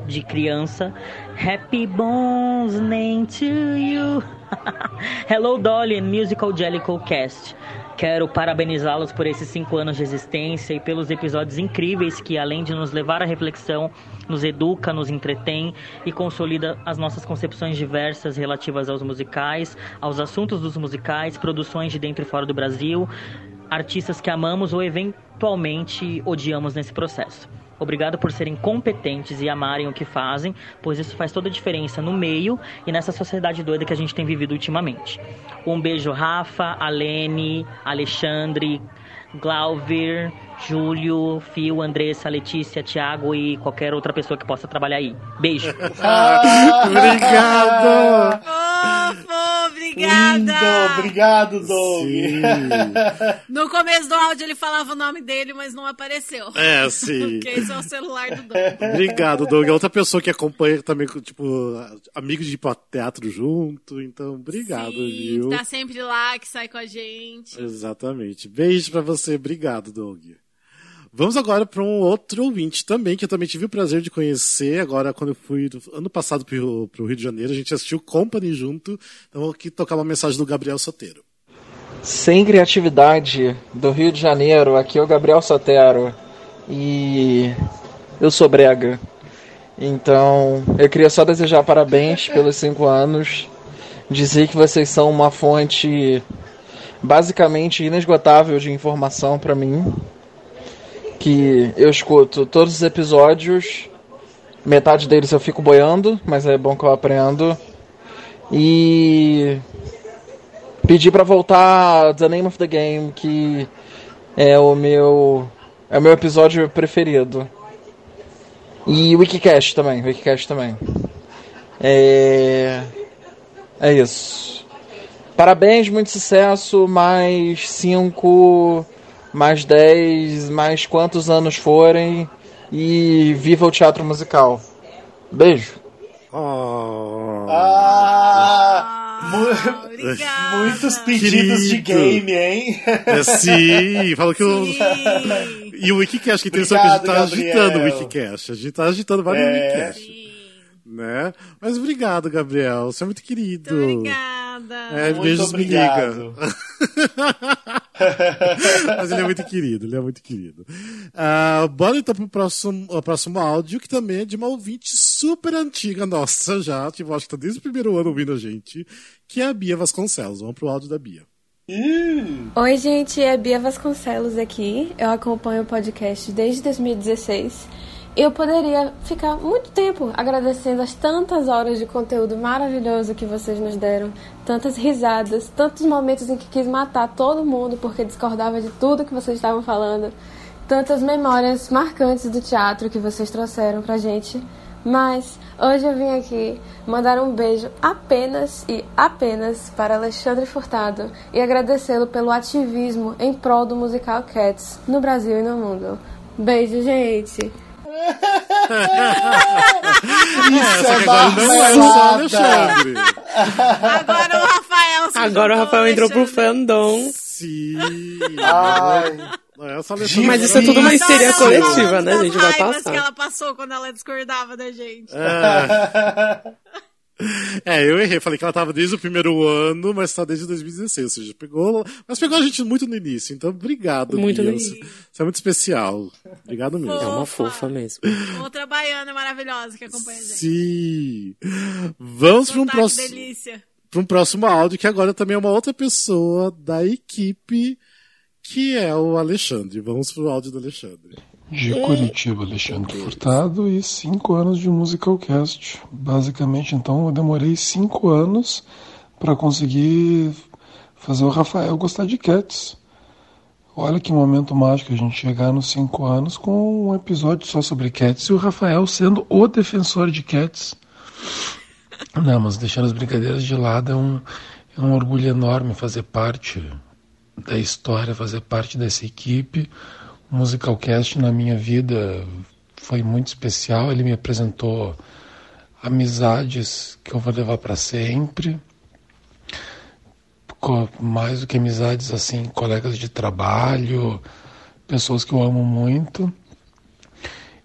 de criança, Happy Bones Name to You. Hello Dolly Musical Jellicle Cast. Quero parabenizá-los por esses cinco anos de existência e pelos episódios incríveis que, além de nos levar à reflexão, nos educa, nos entretém e consolida as nossas concepções diversas relativas aos musicais, aos assuntos dos musicais, produções de dentro e fora do Brasil, artistas que amamos ou eventualmente odiamos nesse processo. Obrigado por serem competentes e amarem o que fazem, pois isso faz toda a diferença no meio e nessa sociedade doida que a gente tem vivido ultimamente. Um beijo, Rafa, Alene, Alexandre, Glauber, Júlio, Fio, Andressa, Letícia, Thiago e qualquer outra pessoa que possa trabalhar aí. Beijo. Obrigado! Obrigada! Lindo, obrigado, Doug. No começo do áudio ele falava o nome dele, mas não apareceu. É, sim. Porque esse é o celular do Doug. Obrigado, Doug. É outra pessoa que acompanha também, tipo, amigos de ir pra teatro junto. Então, obrigado, viu? Tá sempre lá, que sai com a gente. Exatamente. Beijo pra você. Obrigado, Doug. Vamos agora para um outro ouvinte também, que eu também tive o prazer de conhecer. Agora, quando eu fui ano passado para o Rio de Janeiro, a gente assistiu Company junto. Então, aqui tocar uma mensagem do Gabriel Soteiro. Sem criatividade do Rio de Janeiro, aqui é o Gabriel Sotero. E eu sou brega. Então, eu queria só desejar parabéns pelos cinco anos. Dizer que vocês são uma fonte basicamente inesgotável de informação para mim. Que eu escuto todos os episódios. Metade deles eu fico boiando, mas é bom que eu aprendo. E pedir para voltar The Name of the Game, que é o meu é o meu episódio preferido. E Wikicast também, Wikicast também. É é isso. Parabéns, muito sucesso, mais 5, mais 10, mais quantos anos forem e viva o teatro musical. Beijo. Ah, mu- muitos pedidos de Querido. game, hein? É, sim, fala que o. E o Wikicast, que tem só que a gente tá Obrigado, agitando o Gabriel. Wikicast. A gente tá agitando vários É. Wikicast. Né? Mas obrigado, Gabriel. Você é muito querido. Obrigada. É, Muito beijos obrigado. me liga. Mas ele é muito querido, ele é muito querido. Ah, bora então pro próximo, o próximo áudio, que também é de uma ouvinte super antiga nossa já, tipo, acho que tá desde o primeiro ano ouvindo a gente, que é a Bia Vasconcelos. Vamos pro áudio da Bia. Oi, gente, é Bia Vasconcelos aqui. Eu acompanho o podcast desde 2016. Eu poderia ficar muito tempo agradecendo as tantas horas de conteúdo maravilhoso que vocês nos deram, tantas risadas, tantos momentos em que quis matar todo mundo porque discordava de tudo que vocês estavam falando, tantas memórias marcantes do teatro que vocês trouxeram pra gente. Mas hoje eu vim aqui mandar um beijo apenas e apenas para Alexandre Furtado e agradecê-lo pelo ativismo em prol do musical Cats no Brasil e no mundo. Beijo, gente! é, só que agora não é só o Alexandre. Agora o Rafael se Agora o juntou, Rafael entrou pro fandom. Sim. Ai. Não é. Mas isso é tudo uma histeria coletiva, né, das gente? Vai raivas que passar. ela passou quando ela discordava da gente. É. É, eu errei. Falei que ela tava desde o primeiro ano, mas tá desde 2016. Ou seja, pegou. Mas pegou a gente muito no início. Então, obrigado, Muito Bia. Você você é muito especial. Obrigado mesmo. É uma fofa mesmo. Outra baiana maravilhosa que acompanha a gente. Sim. Vamos para um próximo. delícia. para um próximo áudio, que agora também é uma outra pessoa da equipe, que é o Alexandre. Vamos pro áudio do Alexandre. De Curitiba, Alexandre Furtado, e cinco anos de Musicalcast. Basicamente, então, eu demorei cinco anos para conseguir fazer o Rafael gostar de Cats. Olha que momento mágico a gente chegar nos cinco anos com um episódio só sobre Cats e o Rafael sendo o defensor de Cats. Não, mas deixando as brincadeiras de lado, é um, é um orgulho enorme fazer parte da história, fazer parte dessa equipe. O Musicalcast na minha vida foi muito especial. Ele me apresentou amizades que eu vou levar para sempre. Mais do que amizades, assim, colegas de trabalho, pessoas que eu amo muito.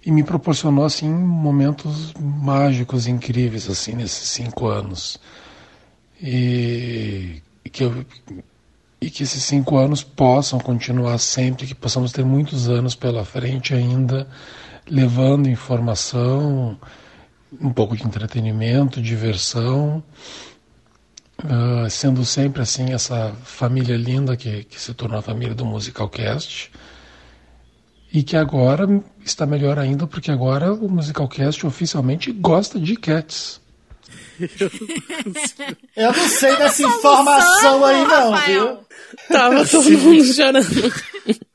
E me proporcionou, assim, momentos mágicos, incríveis, assim, nesses cinco anos. E que eu, e que esses cinco anos possam continuar sempre, que possamos ter muitos anos pela frente ainda, levando informação, um pouco de entretenimento, diversão, ah, sendo sempre assim essa família linda que, que se tornou a família do Musicalcast. E que agora está melhor ainda, porque agora o Musicalcast oficialmente gosta de cats. Eu não sei dessa informação aí, não, viu? Tava todo mundo chorando.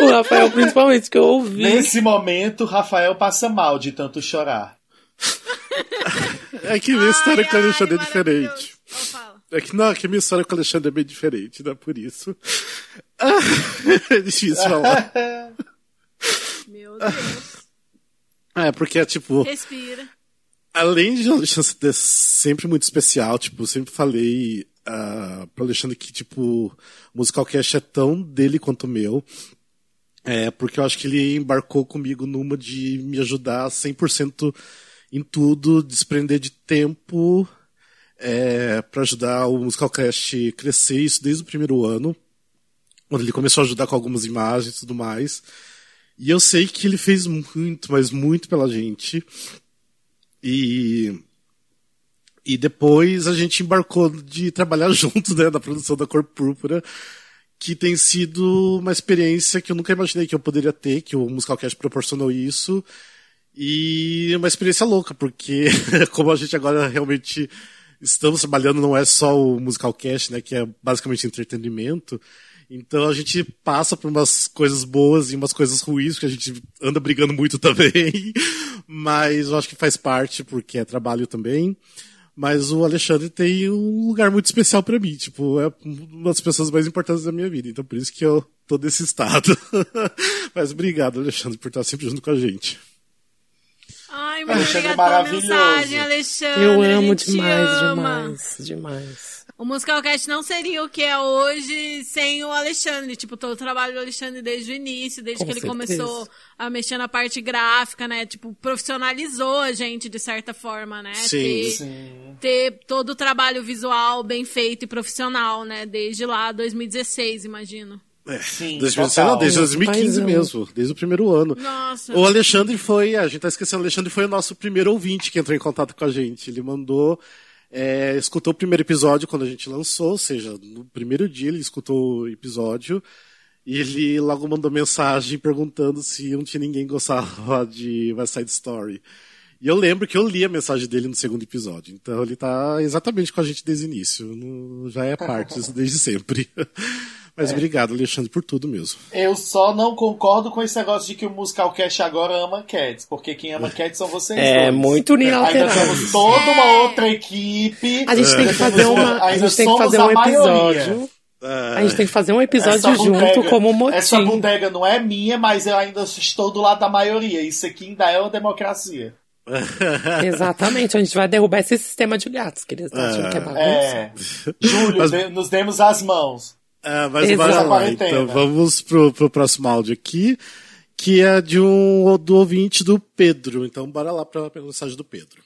O Rafael, principalmente, que eu ouvi. Nesse momento, Rafael passa mal de tanto chorar. É que minha história com o Alexandre é diferente. É que não, é que minha história com o Alexandre é bem diferente, não é por isso. É difícil falar. Meu Deus. É, porque é tipo. Respira. Além de o Alexandre ser sempre muito especial, tipo, eu sempre falei uh, pro Alexandre que, tipo, o Musicalcast é tão dele quanto meu. É, porque eu acho que ele embarcou comigo numa de me ajudar 100% em tudo, desprender de tempo é, para ajudar o Musicalcast crescer, isso desde o primeiro ano, quando ele começou a ajudar com algumas imagens e tudo mais. E eu sei que ele fez muito, mas muito pela gente. E, e depois a gente embarcou de trabalhar junto né, na produção da Cor Púrpura, que tem sido uma experiência que eu nunca imaginei que eu poderia ter, que o Musicalcast proporcionou isso. E uma experiência louca, porque como a gente agora realmente estamos trabalhando, não é só o Musicalcast, né, que é basicamente entretenimento. Então a gente passa por umas coisas boas e umas coisas ruins, porque a gente anda brigando muito também. Mas eu acho que faz parte, porque é trabalho também. Mas o Alexandre tem um lugar muito especial para mim. Tipo, é uma das pessoas mais importantes da minha vida. Então por isso que eu tô nesse estado. Mas obrigado, Alexandre, por estar sempre junto com a gente. Ai, muito Alexandre obrigada pela maravilhoso. mensagem, Alexandre. Eu a amo gente demais, ama. demais, demais. O Musicalcast não seria o que é hoje sem o Alexandre. Tipo, todo o trabalho do Alexandre desde o início, desde Com que ele certeza. começou a mexer na parte gráfica, né? Tipo, profissionalizou a gente de certa forma, né? Sim. ter, Sim. ter todo o trabalho visual bem feito e profissional, né? Desde lá, 2016, imagino. É, Sim, 2016, total. não, desde 2015 Paizão. mesmo, desde o primeiro ano. Nossa. O Alexandre foi, a gente tá esquecendo, o Alexandre foi o nosso primeiro ouvinte que entrou em contato com a gente. Ele mandou, é, escutou o primeiro episódio quando a gente lançou, ou seja, no primeiro dia ele escutou o episódio e ele logo mandou mensagem perguntando se não tinha ninguém gostava de West Side Story. E eu lembro que eu li a mensagem dele no segundo episódio. Então ele tá exatamente com a gente desde o início. Já é parte disso desde sempre. Mas obrigado, Alexandre, por tudo mesmo. Eu só não concordo com esse negócio de que o Musicalcast agora ama Cats, porque quem ama Cats são vocês É, dois. muito unilateral. Ainda temos toda uma outra equipe. A gente tem que fazer uma, a gente tem que fazer a um episódio A gente tem que fazer um episódio Essa junto bodega- como motim. Essa bodega não é minha, mas eu ainda estou do lado da maioria. Isso aqui ainda é uma democracia. Exatamente, a gente vai derrubar esse sistema de gatos, que eles acham que é bagunça. É. Júlio, Mas- nos demos as mãos. Ah, mas Exato. bora lá. Então vamos pro, pro próximo áudio aqui, que é de um do ouvinte do Pedro. Então bora lá pra, pra mensagem do Pedro.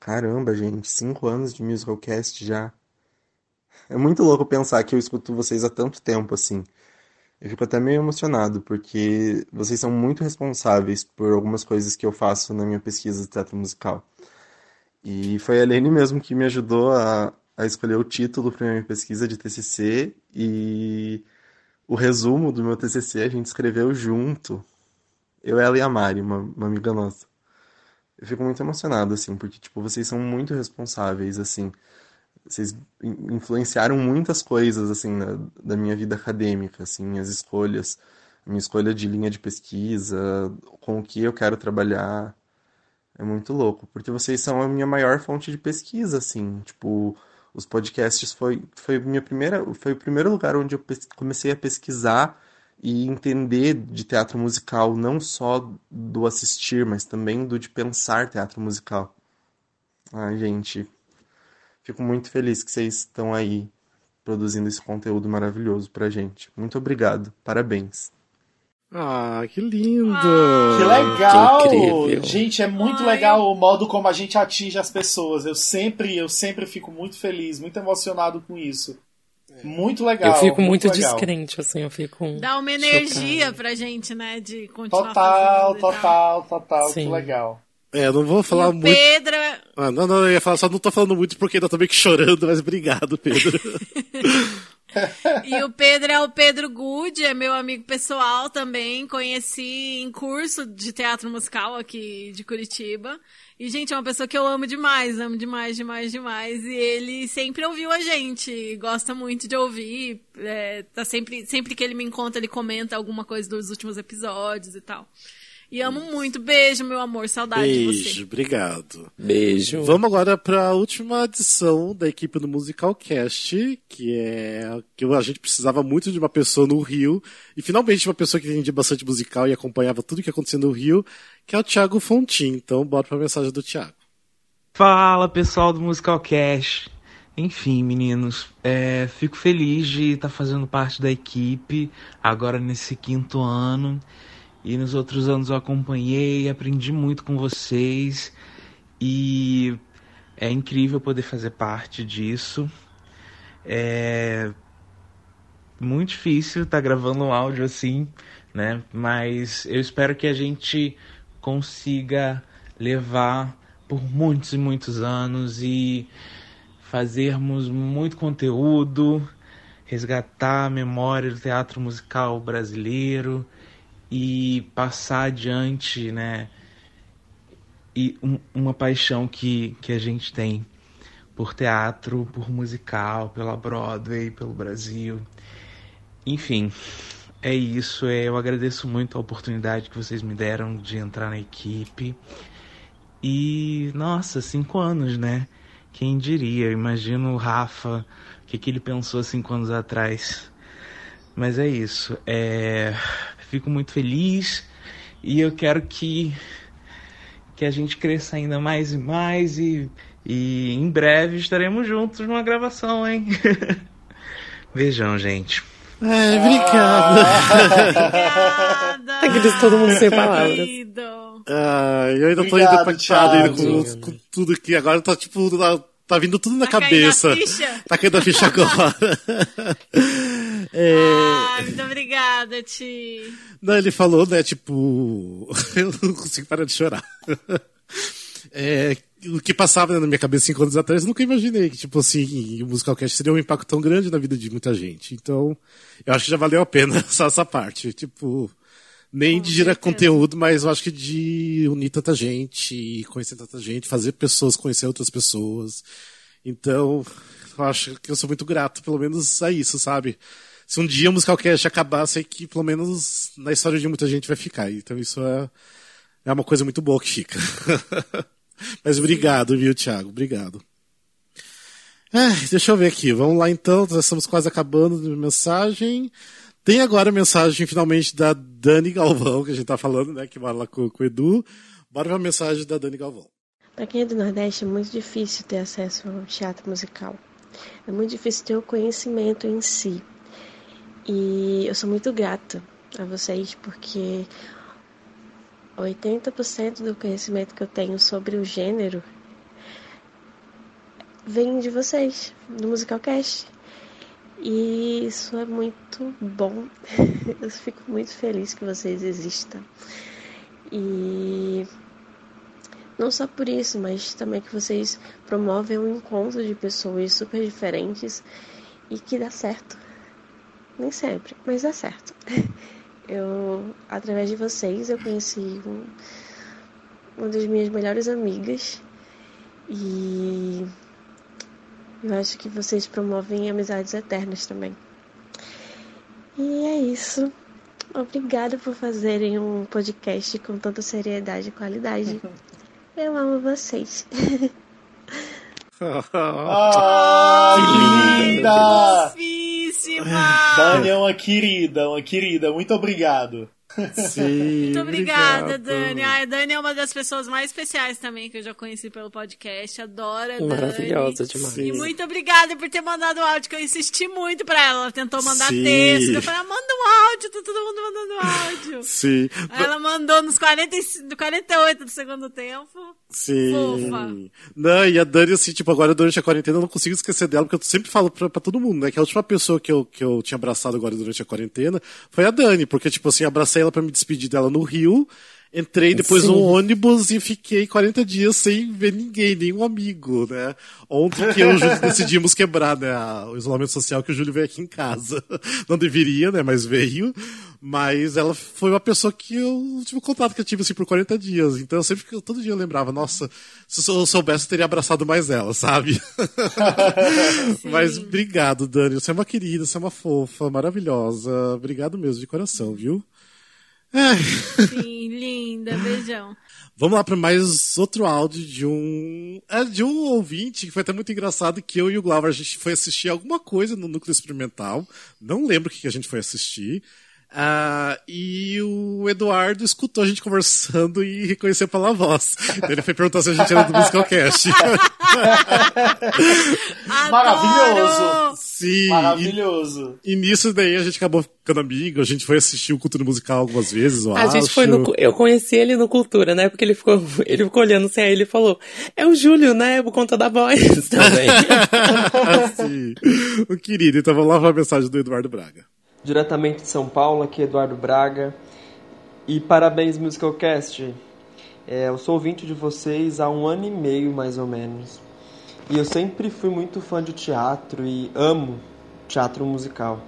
Caramba, gente, cinco anos de Musicalcast já. É muito louco pensar que eu escuto vocês há tanto tempo assim. Eu fico até meio emocionado, porque vocês são muito responsáveis por algumas coisas que eu faço na minha pesquisa de teatro musical. E foi a Lene mesmo que me ajudou a, a escolher o título para minha pesquisa de TCC e o resumo do meu TCC a gente escreveu junto. Eu, ela e a Mari, uma, uma amiga nossa. Eu fico muito emocionado, assim, porque, tipo, vocês são muito responsáveis, assim. Vocês in- influenciaram muitas coisas, assim, na- da minha vida acadêmica, assim, as escolhas, a minha escolha de linha de pesquisa, com o que eu quero trabalhar. É muito louco, porque vocês são a minha maior fonte de pesquisa, assim, tipo, os podcasts foi, foi minha primeira, foi o primeiro lugar onde eu comecei a pesquisar e entender de teatro musical, não só do assistir, mas também do de pensar teatro musical. Ai, gente, fico muito feliz que vocês estão aí produzindo esse conteúdo maravilhoso pra gente. Muito obrigado, parabéns. Ah, que lindo! Que legal! Que incrível. gente, é muito legal o modo como a gente atinge as pessoas. Eu sempre, eu sempre fico muito feliz, muito emocionado com isso. Muito legal. eu fico muito legal. descrente, assim, eu fico. Dá uma energia pra gente, né? De continuar Total, total, total. Sim. Que legal. É, eu não vou falar muito. Pedro, Ah, não, não, eu ia falar, só não tô falando muito porque ainda tô meio que chorando, mas obrigado, Pedro. E o Pedro é o Pedro Good, é meu amigo pessoal também. Conheci em curso de teatro musical aqui de Curitiba. E, gente, é uma pessoa que eu amo demais, amo demais, demais, demais. E ele sempre ouviu a gente, gosta muito de ouvir. é, tá sempre, sempre que ele me encontra, ele comenta alguma coisa dos últimos episódios e tal. E amo muito. Beijo, meu amor. Saudade de você. Beijo, obrigado. Beijo. Vamos agora para a última edição da equipe do Musicalcast, que é que a gente precisava muito de uma pessoa no Rio, e finalmente uma pessoa que entendia bastante musical e acompanhava tudo que acontecia no Rio, que é o Thiago Fontin. Então, bora para a mensagem do Thiago. Fala pessoal do Musical Cash. Enfim, meninos, é, fico feliz de estar fazendo parte da equipe agora nesse quinto ano. E nos outros anos eu acompanhei, aprendi muito com vocês e é incrível poder fazer parte disso. É muito difícil estar gravando um áudio assim, né? Mas eu espero que a gente consiga levar por muitos e muitos anos e fazermos muito conteúdo, resgatar a memória do teatro musical brasileiro e passar adiante, né? E um- uma paixão que, que a gente tem por teatro, por musical, pela Broadway, pelo Brasil. Enfim, é isso. é, Eu agradeço muito a oportunidade que vocês me deram de entrar na equipe. E, nossa, cinco anos, né? Quem diria? Eu imagino o Rafa, o que, que ele pensou cinco anos atrás. Mas é isso. É... Fico muito feliz e eu quero que, que a gente cresça ainda mais e mais. E, e em breve estaremos juntos numa gravação, hein? Beijão, gente. É, obrigado. Aqueles todo mundo sem palavras. Ah, eu ainda tô Obrigado, ainda impactado ainda com, com tudo que agora tá tipo. Tá, tá vindo tudo na Tá caindo cabeça. a ficha? Tá caindo a ficha agora. É, Ai, muito obrigada, Ti. Não, ele falou, né, tipo. Eu não consigo parar de chorar. É, o que passava na minha cabeça cinco anos atrás, eu nunca imaginei que, tipo assim, o Musicalcast seria um impacto tão grande na vida de muita gente. Então, eu acho que já valeu a pena só essa parte. Tipo, nem de gerar conteúdo, mas eu acho que de unir tanta gente, conhecer tanta gente, fazer pessoas conhecer outras pessoas. Então, eu acho que eu sou muito grato, pelo menos a isso, sabe? Se um dia o Musicalcast acabar, sei que pelo menos na história de muita gente vai ficar. Então isso é, é uma coisa muito boa que fica. Mas obrigado, viu, Thiago? Obrigado. É, deixa eu ver aqui. Vamos lá então, nós estamos quase acabando de mensagem. Tem agora a mensagem finalmente da Dani Galvão, que a gente tá falando, né? Que mora lá com, com o Edu. Bora ver a mensagem da Dani Galvão. Para quem é do Nordeste é muito difícil ter acesso ao teatro musical. É muito difícil ter o conhecimento em si. E eu sou muito grata a vocês porque 80% do conhecimento que eu tenho sobre o gênero vem de vocês, do Musicalcast. E isso é muito bom. Eu fico muito feliz que vocês existam. E não só por isso, mas também que vocês promovem um encontro de pessoas super diferentes e que dá certo. Nem sempre, mas dá certo. Eu, através de vocês, eu conheci um, uma das minhas melhores amigas e eu acho que vocês promovem amizades eternas também. E é isso. Obrigada por fazerem um podcast com tanta seriedade e qualidade. Eu amo vocês. Ah, que linda! Fofíssima! Dani é uma querida, uma querida. Muito obrigado. Sim, Muito obrigada, obrigado. Dani. Ai, a Dani é uma das pessoas mais especiais também que eu já conheci pelo podcast. Adoro a Dani. Maravilhosa demais. E muito obrigada por ter mandado o áudio, que eu insisti muito pra ela. Ela tentou mandar Sim. texto. Eu falei, ah, manda um áudio, tá todo mundo mandando áudio. Sim. Aí ela mandou nos 40, e- no 48 do segundo tempo. Sim. Fofa. Não, e a Dani, assim, tipo, agora durante a quarentena eu não consigo esquecer dela, porque eu sempre falo pra, pra todo mundo, né? Que a última pessoa que eu, que eu tinha abraçado agora durante a quarentena foi a Dani, porque, tipo assim, abracei ela pra me despedir dela no Rio, entrei depois Sim. no ônibus e fiquei 40 dias sem ver ninguém, nenhum amigo, né? Ontem que eu decidimos quebrar, né, o isolamento social, que o Júlio veio aqui em casa. Não deveria, né, mas veio. Mas ela foi uma pessoa que eu último contato que eu tive assim por 40 dias. Então eu sempre que- todo dia eu lembrava, nossa, se eu soubesse eu teria abraçado mais ela, sabe? Mas obrigado, Dani. Você é uma querida, você é uma fofa, maravilhosa. Obrigado mesmo de coração, viu? Sim, linda. Beijão. Vamos lá para mais outro áudio de um é, de um ouvinte que foi até muito engraçado que eu e o Glauber a gente foi assistir alguma coisa no núcleo experimental. Não lembro o que a gente foi assistir. Ah, e o Eduardo escutou a gente conversando e reconheceu pela voz. Então ele foi perguntar se a gente era do Musicalcast. Maravilhoso! Sim. Maravilhoso. E, e nisso daí a gente acabou ficando amigo, a gente foi assistir o Cultura Musical algumas vezes, eu A gente acho. foi no. Eu conheci ele no Cultura, né? Porque ele ficou, ele ficou olhando assim, aí ele falou: É o Júlio, né? Por conta da voz também. Sim. O querido, então vamos lá para a mensagem do Eduardo Braga. Diretamente de São Paulo, aqui Eduardo Braga. E parabéns, Musicalcast. É, eu sou ouvinte de vocês há um ano e meio, mais ou menos. E eu sempre fui muito fã de teatro e amo teatro musical.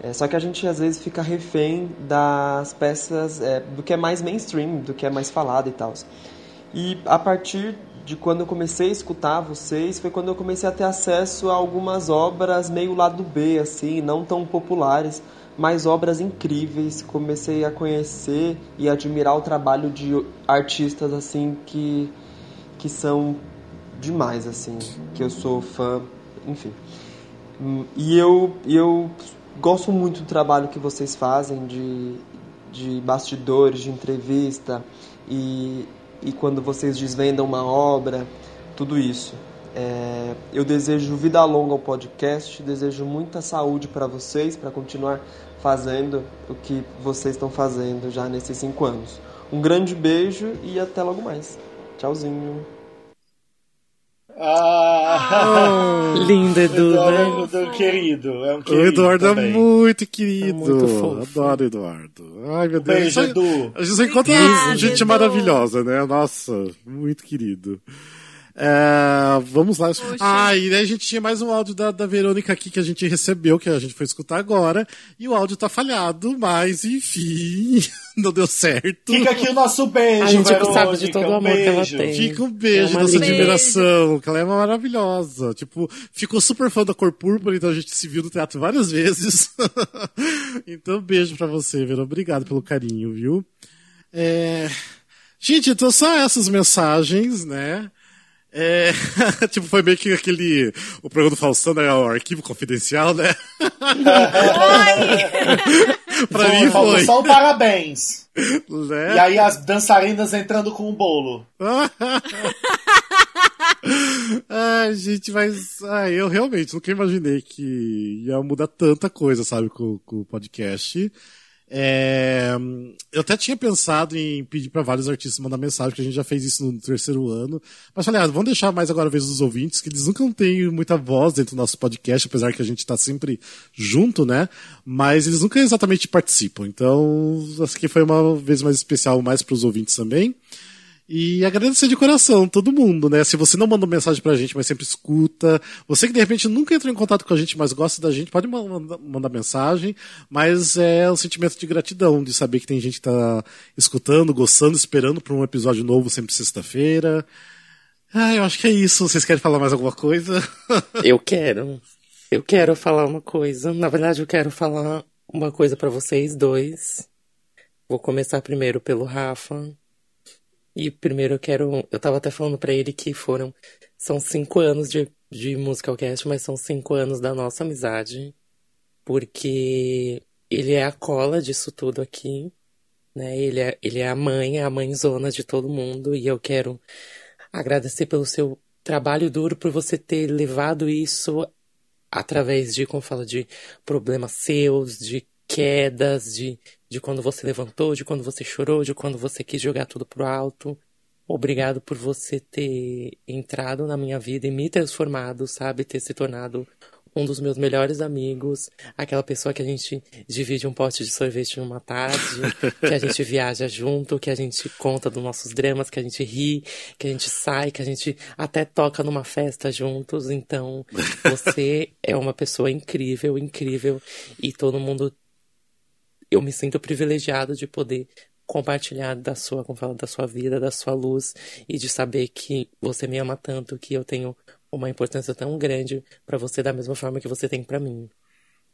É, só que a gente às vezes fica refém das peças, é, do que é mais mainstream, do que é mais falado e tal. E a partir de quando eu comecei a escutar vocês, foi quando eu comecei a ter acesso a algumas obras meio lado B, assim, não tão populares, mas obras incríveis. Comecei a conhecer e admirar o trabalho de artistas, assim, que, que são demais, assim, que eu sou fã, enfim. Hum, E eu, eu gosto muito do trabalho que vocês fazem de, de bastidores, de entrevista e, e quando vocês desvendam uma obra, tudo isso. É, eu desejo vida longa ao podcast, desejo muita saúde para vocês, para continuar fazendo o que vocês estão fazendo já nesses cinco anos. Um grande beijo e até logo mais. Tchauzinho. Ah, Lindo, Edu, Eduardo, né? Edu, querido. É um O querido Eduardo também. é muito querido. É muito fofo. Adoro o Eduardo. Ai, meu Deus. Beijo, A gente só- Edu. A gente encontra gente Edu. maravilhosa, né? Nossa, muito querido. É, vamos lá. Ah, e daí a gente tinha mais um áudio da, da Verônica aqui que a gente recebeu, que a gente foi escutar agora. E o áudio tá falhado, mas enfim, não deu certo. Fica aqui o nosso beijo, A gente Verônica. sabe de todo o um amor que ela tem. Fica um beijo, É nossa linda. admiração, que ela é uma maravilhosa. Tipo, ficou super fã da cor púrpura, então a gente se viu no teatro várias vezes. então, beijo pra você, Vera. Obrigado pelo carinho, viu? É... Gente, então só essas mensagens, né? É, tipo, foi meio que aquele. O programa do Faustão, né? O arquivo confidencial, né? pra Foi, mim foi. Só o parabéns. Né? E aí as dançarinas entrando com o bolo. Ai, gente, mas ai, eu realmente nunca imaginei que ia mudar tanta coisa, sabe, com, com o podcast. É, eu até tinha pensado em pedir para vários artistas mandar mensagem, que a gente já fez isso no terceiro ano. Mas falei, ah, vamos deixar mais agora a vez dos ouvintes, que eles nunca têm muita voz dentro do nosso podcast, apesar que a gente tá sempre junto, né? Mas eles nunca exatamente participam. Então, essa aqui foi uma vez mais especial, mais para os ouvintes também. E agradecer de coração todo mundo, né? Se você não mandou mensagem pra gente, mas sempre escuta. Você que de repente nunca entrou em contato com a gente, mas gosta da gente, pode mandar, mandar mensagem. Mas é um sentimento de gratidão de saber que tem gente que tá escutando, gostando, esperando por um episódio novo sempre sexta-feira. Ah, eu acho que é isso. Vocês querem falar mais alguma coisa? Eu quero. Eu quero falar uma coisa. Na verdade, eu quero falar uma coisa pra vocês dois. Vou começar primeiro pelo Rafa. E primeiro eu quero. Eu tava até falando pra ele que foram. São cinco anos de, de Musicalcast, mas são cinco anos da nossa amizade. Porque ele é a cola disso tudo aqui. Né? Ele, é, ele é a mãe, é a mãezona de todo mundo. E eu quero agradecer pelo seu trabalho duro, por você ter levado isso através de, como fala, de problemas seus, de quedas, de, de quando você levantou, de quando você chorou, de quando você quis jogar tudo pro alto. Obrigado por você ter entrado na minha vida e me transformado, sabe? Ter se tornado um dos meus melhores amigos, aquela pessoa que a gente divide um pote de sorvete numa tarde, que a gente viaja junto, que a gente conta dos nossos dramas, que a gente ri, que a gente sai, que a gente até toca numa festa juntos. Então, você é uma pessoa incrível, incrível, e todo mundo eu me sinto privilegiado de poder compartilhar da sua, como fala, da sua vida, da sua luz e de saber que você me ama tanto, que eu tenho uma importância tão grande para você da mesma forma que você tem para mim.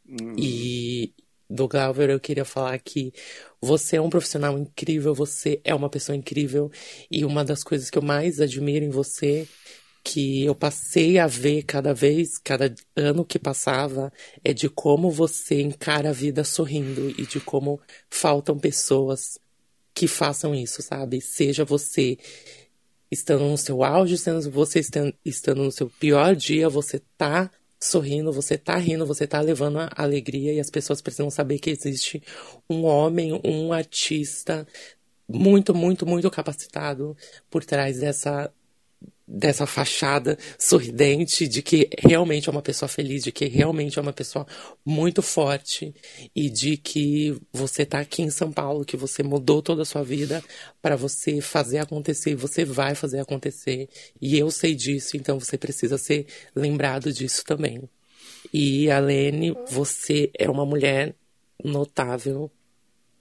Hum. E do Glauber eu queria falar que você é um profissional incrível, você é uma pessoa incrível e uma das coisas que eu mais admiro em você que eu passei a ver cada vez, cada ano que passava, é de como você encara a vida sorrindo e de como faltam pessoas que façam isso, sabe? Seja você estando no seu auge, sendo você estando, no seu pior dia, você tá sorrindo, você tá rindo, você tá levando a alegria e as pessoas precisam saber que existe um homem, um artista muito, muito, muito capacitado por trás dessa dessa fachada sorridente de que realmente é uma pessoa feliz, de que realmente é uma pessoa muito forte e de que você tá aqui em São Paulo, que você mudou toda a sua vida para você fazer acontecer, você vai fazer acontecer. E eu sei disso, então você precisa ser lembrado disso também. E a Lene, você é uma mulher notável,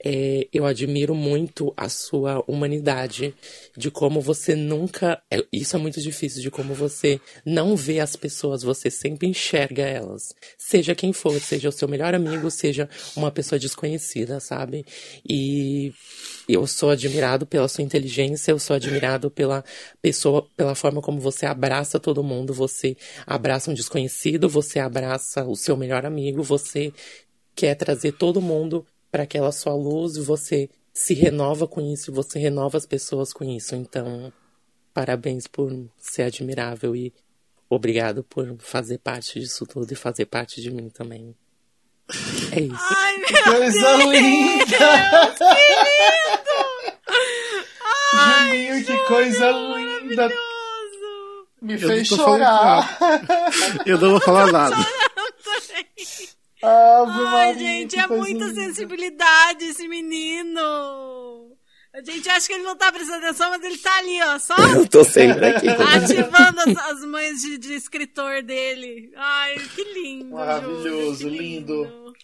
é, eu admiro muito a sua humanidade, de como você nunca. é, Isso é muito difícil, de como você não vê as pessoas, você sempre enxerga elas. Seja quem for, seja o seu melhor amigo, seja uma pessoa desconhecida, sabe? E eu sou admirado pela sua inteligência, eu sou admirado pela pessoa, pela forma como você abraça todo mundo, você abraça um desconhecido, você abraça o seu melhor amigo, você quer trazer todo mundo para aquela sua luz, você se renova com isso, você renova as pessoas com isso. Então, parabéns por ser admirável e obrigado por fazer parte disso tudo e fazer parte de mim também. É isso. Ai, meu Que coisa Deus, linda! Que lindo! Juninho, que coisa linda! Me Eu fez chorar. Eu não vou falar nada. Ave Ai, Maria, gente, que é muita sensibilidade esse menino. A gente acha que ele não tá prestando atenção, mas ele tá ali, ó, só Eu tô sempre aqui. ativando as, as mães de, de escritor dele. Ai, que lindo. Maravilhoso, lindo.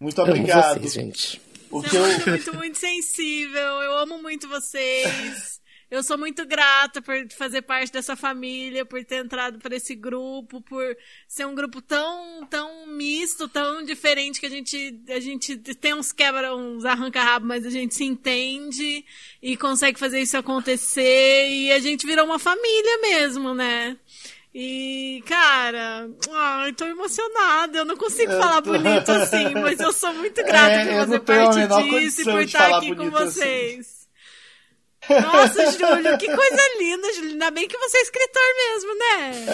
Muito Amo obrigado. vocês, gente. O Você que é eu... muito, muito, muito sensível. Eu amo muito vocês. Eu sou muito grata por fazer parte dessa família, por ter entrado para esse grupo, por ser um grupo tão, tão misto tão diferente que a gente, a gente tem uns quebra, uns arranca-rabo, mas a gente se entende e consegue fazer isso acontecer e a gente virou uma família mesmo, né? E, cara, ai, tô emocionada. Eu não consigo eu falar tô... bonito assim, mas eu sou muito grata é, por fazer parte disso e por estar aqui com vocês. Assim. Nossa, Júlio, que coisa linda, Júlio. Ainda bem que você é escritor mesmo, né?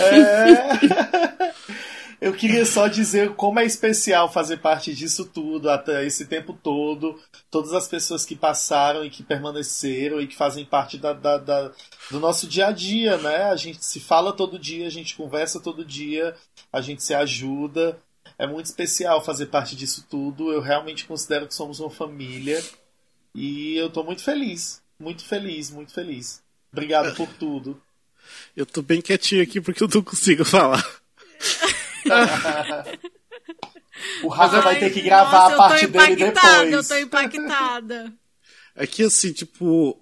É. Eu queria só dizer como é especial fazer parte disso tudo, até esse tempo todo. Todas as pessoas que passaram e que permaneceram e que fazem parte da, da, da, do nosso dia a dia, né? A gente se fala todo dia, a gente conversa todo dia, a gente se ajuda. É muito especial fazer parte disso tudo. Eu realmente considero que somos uma família. E eu tô muito feliz. Muito feliz, muito feliz. Obrigado por tudo. Eu tô bem quietinho aqui porque eu não consigo falar. o Rafa vai ter que gravar nossa, a parte dele depois. Eu tô impactada. É que assim, tipo.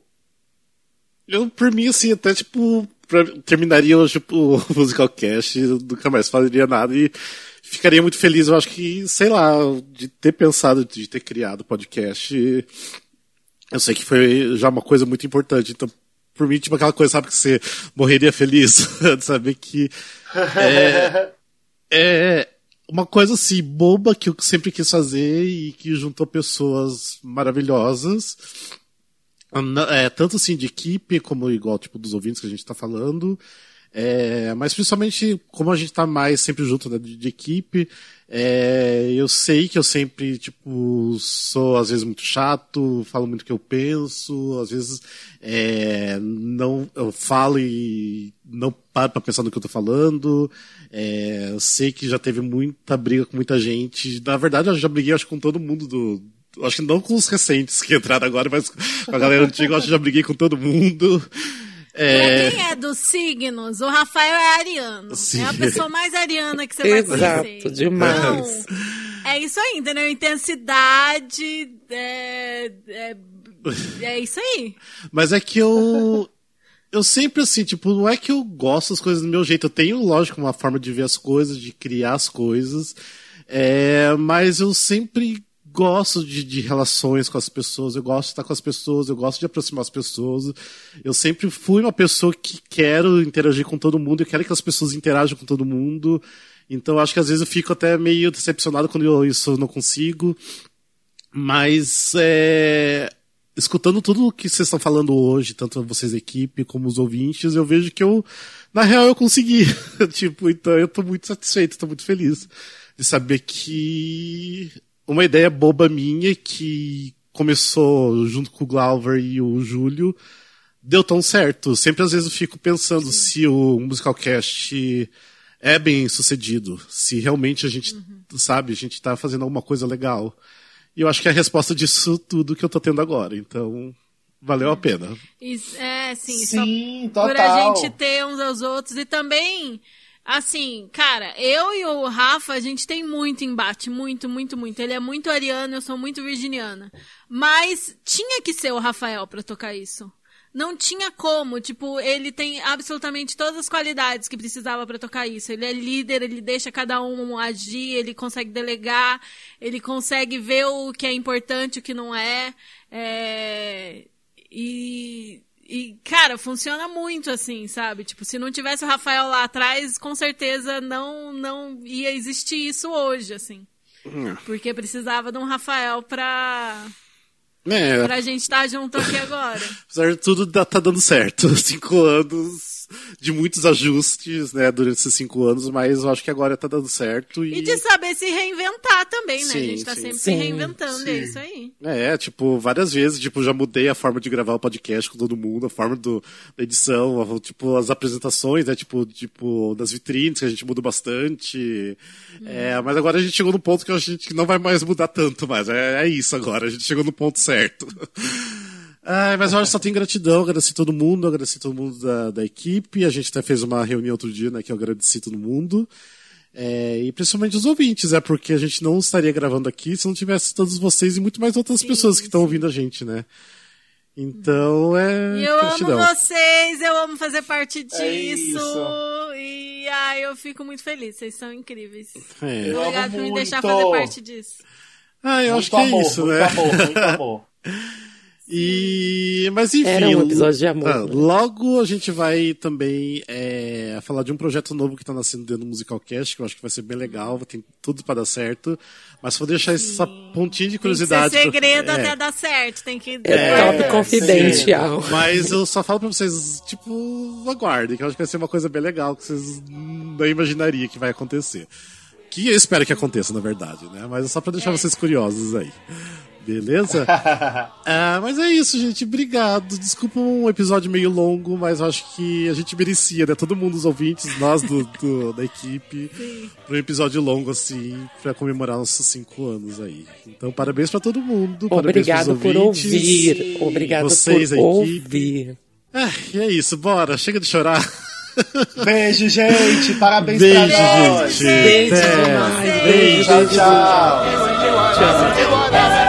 Eu, por mim, assim, até tipo. Pra, terminaria hoje o Musical Cast, nunca mais falaria nada e ficaria muito feliz. Eu acho que, sei lá, de ter pensado, de ter criado o podcast. Eu sei que foi já uma coisa muito importante. Então, por mim, tipo aquela coisa, sabe, que você morreria feliz de saber que. É, é uma coisa assim, boba que eu sempre quis fazer e que juntou pessoas maravilhosas. É, tanto assim de equipe, como igual tipo dos ouvintes que a gente está falando. É, mas principalmente como a gente está mais sempre junto né, de, de, equipe, é, eu sei que eu sempre, tipo, sou às vezes muito chato, falo muito o que eu penso, às vezes é, não, eu falo e não paro pra pensar no que eu tô falando. É, eu sei que já teve muita briga com muita gente. Na verdade, eu já briguei acho com todo mundo do, acho que não com os recentes que entraram agora, mas com a galera antiga, eu acho que já briguei com todo mundo. É... Pra quem é dos signos, o Rafael é ariano. Sim. É a pessoa mais ariana que você vai conhecer. Exato, demais. Então, é isso aí, entendeu? Intensidade, é, é, é isso aí. Mas é que eu... Eu sempre, assim, tipo, não é que eu gosto das coisas do meu jeito. Eu tenho, lógico, uma forma de ver as coisas, de criar as coisas. É, mas eu sempre gosto de, de, relações com as pessoas, eu gosto de estar com as pessoas, eu gosto de aproximar as pessoas. Eu sempre fui uma pessoa que quero interagir com todo mundo, eu quero que as pessoas interajam com todo mundo. Então acho que às vezes eu fico até meio decepcionado quando eu, isso eu não consigo. Mas é, escutando tudo o que vocês estão falando hoje, tanto vocês equipe como os ouvintes, eu vejo que eu, na real, eu consegui. tipo, então eu tô muito satisfeito, tô muito feliz de saber que uma ideia boba minha que começou junto com o Glauber e o Júlio deu tão certo. Sempre às vezes eu fico pensando Sim. se o Musicalcast é bem sucedido, se realmente a gente, uhum. sabe, a gente tá fazendo alguma coisa legal. E eu acho que é a resposta disso tudo que eu tô tendo agora. Então, valeu a pena. Isso, é, sim. Sim, só total. Por a gente ter uns aos outros e também Assim, cara, eu e o Rafa, a gente tem muito embate, muito, muito, muito. Ele é muito ariano, eu sou muito virginiana. Mas tinha que ser o Rafael para tocar isso. Não tinha como, tipo, ele tem absolutamente todas as qualidades que precisava para tocar isso. Ele é líder, ele deixa cada um agir, ele consegue delegar, ele consegue ver o que é importante, o que não é. é... E e, cara, funciona muito assim, sabe? Tipo, se não tivesse o Rafael lá atrás, com certeza não, não ia existir isso hoje, assim. Hum. Porque precisava de um Rafael pra. É. Pra gente estar tá junto aqui agora. Apesar de tudo, tá dando certo. Cinco anos de muitos ajustes, né, durante esses cinco anos, mas eu acho que agora tá dando certo. E, e de saber se reinventar também, né? Sim, a gente tá sim. sempre sim, se reinventando, é isso aí. É, tipo, várias vezes, tipo, já mudei a forma de gravar o podcast com todo mundo, a forma do, da edição, tipo, as apresentações, né, tipo, tipo, das vitrines, que a gente muda bastante. Hum. É, mas agora a gente chegou no ponto que a gente não vai mais mudar tanto mais. É, é isso agora, a gente chegou no ponto certo. Ah, mas eu só tenho gratidão, agradeci todo mundo, agradeci todo mundo da, da equipe. A gente até fez uma reunião outro dia, né, que eu agradeci todo mundo. É, e principalmente os ouvintes, é porque a gente não estaria gravando aqui se não tivesse todos vocês e muito mais outras sim, pessoas que estão ouvindo a gente, né? Então é. E eu gratidão. amo vocês, eu amo fazer parte é disso. É e ai, eu fico muito feliz. Vocês são incríveis. É. Eu Obrigado por me deixar fazer parte disso. Ah, eu Muito acho que é amor, isso, muito né? amor, muito amor. E, mas enfim, Era um episódio de amor, ah, né? logo a gente vai também é, falar de um projeto novo que tá nascendo dentro do Musicalcast, que eu acho que vai ser bem legal, tem tudo para dar certo. Mas vou deixar essa pontinha de Tem que curiosidade. ser segredo pra- é. até dar certo. Tem que. É top confidencial. Mas eu só falo pra vocês, tipo, aguardem, que eu acho que vai ser uma coisa bem legal que vocês não imaginariam que vai acontecer. Que eu espero que aconteça, na verdade, né? Mas é só pra deixar vocês curiosos aí. Beleza? Ah, mas é isso, gente. Obrigado. Desculpa um episódio meio longo, mas eu acho que a gente merecia, né? Todo mundo, os ouvintes, nós do, do- da equipe, pra um episódio longo assim, pra comemorar nossos cinco anos aí. Então, parabéns pra todo mundo. Obrigado parabéns pros por ouvir. Obrigado vocês, por a equipe. ouvir. Ah, é isso, bora. Chega de chorar. Beijo, gente. Parabéns Beijo, pra nós. gente. Beijo demais. Beijo, Beijo, tchau, tchau. Tchau.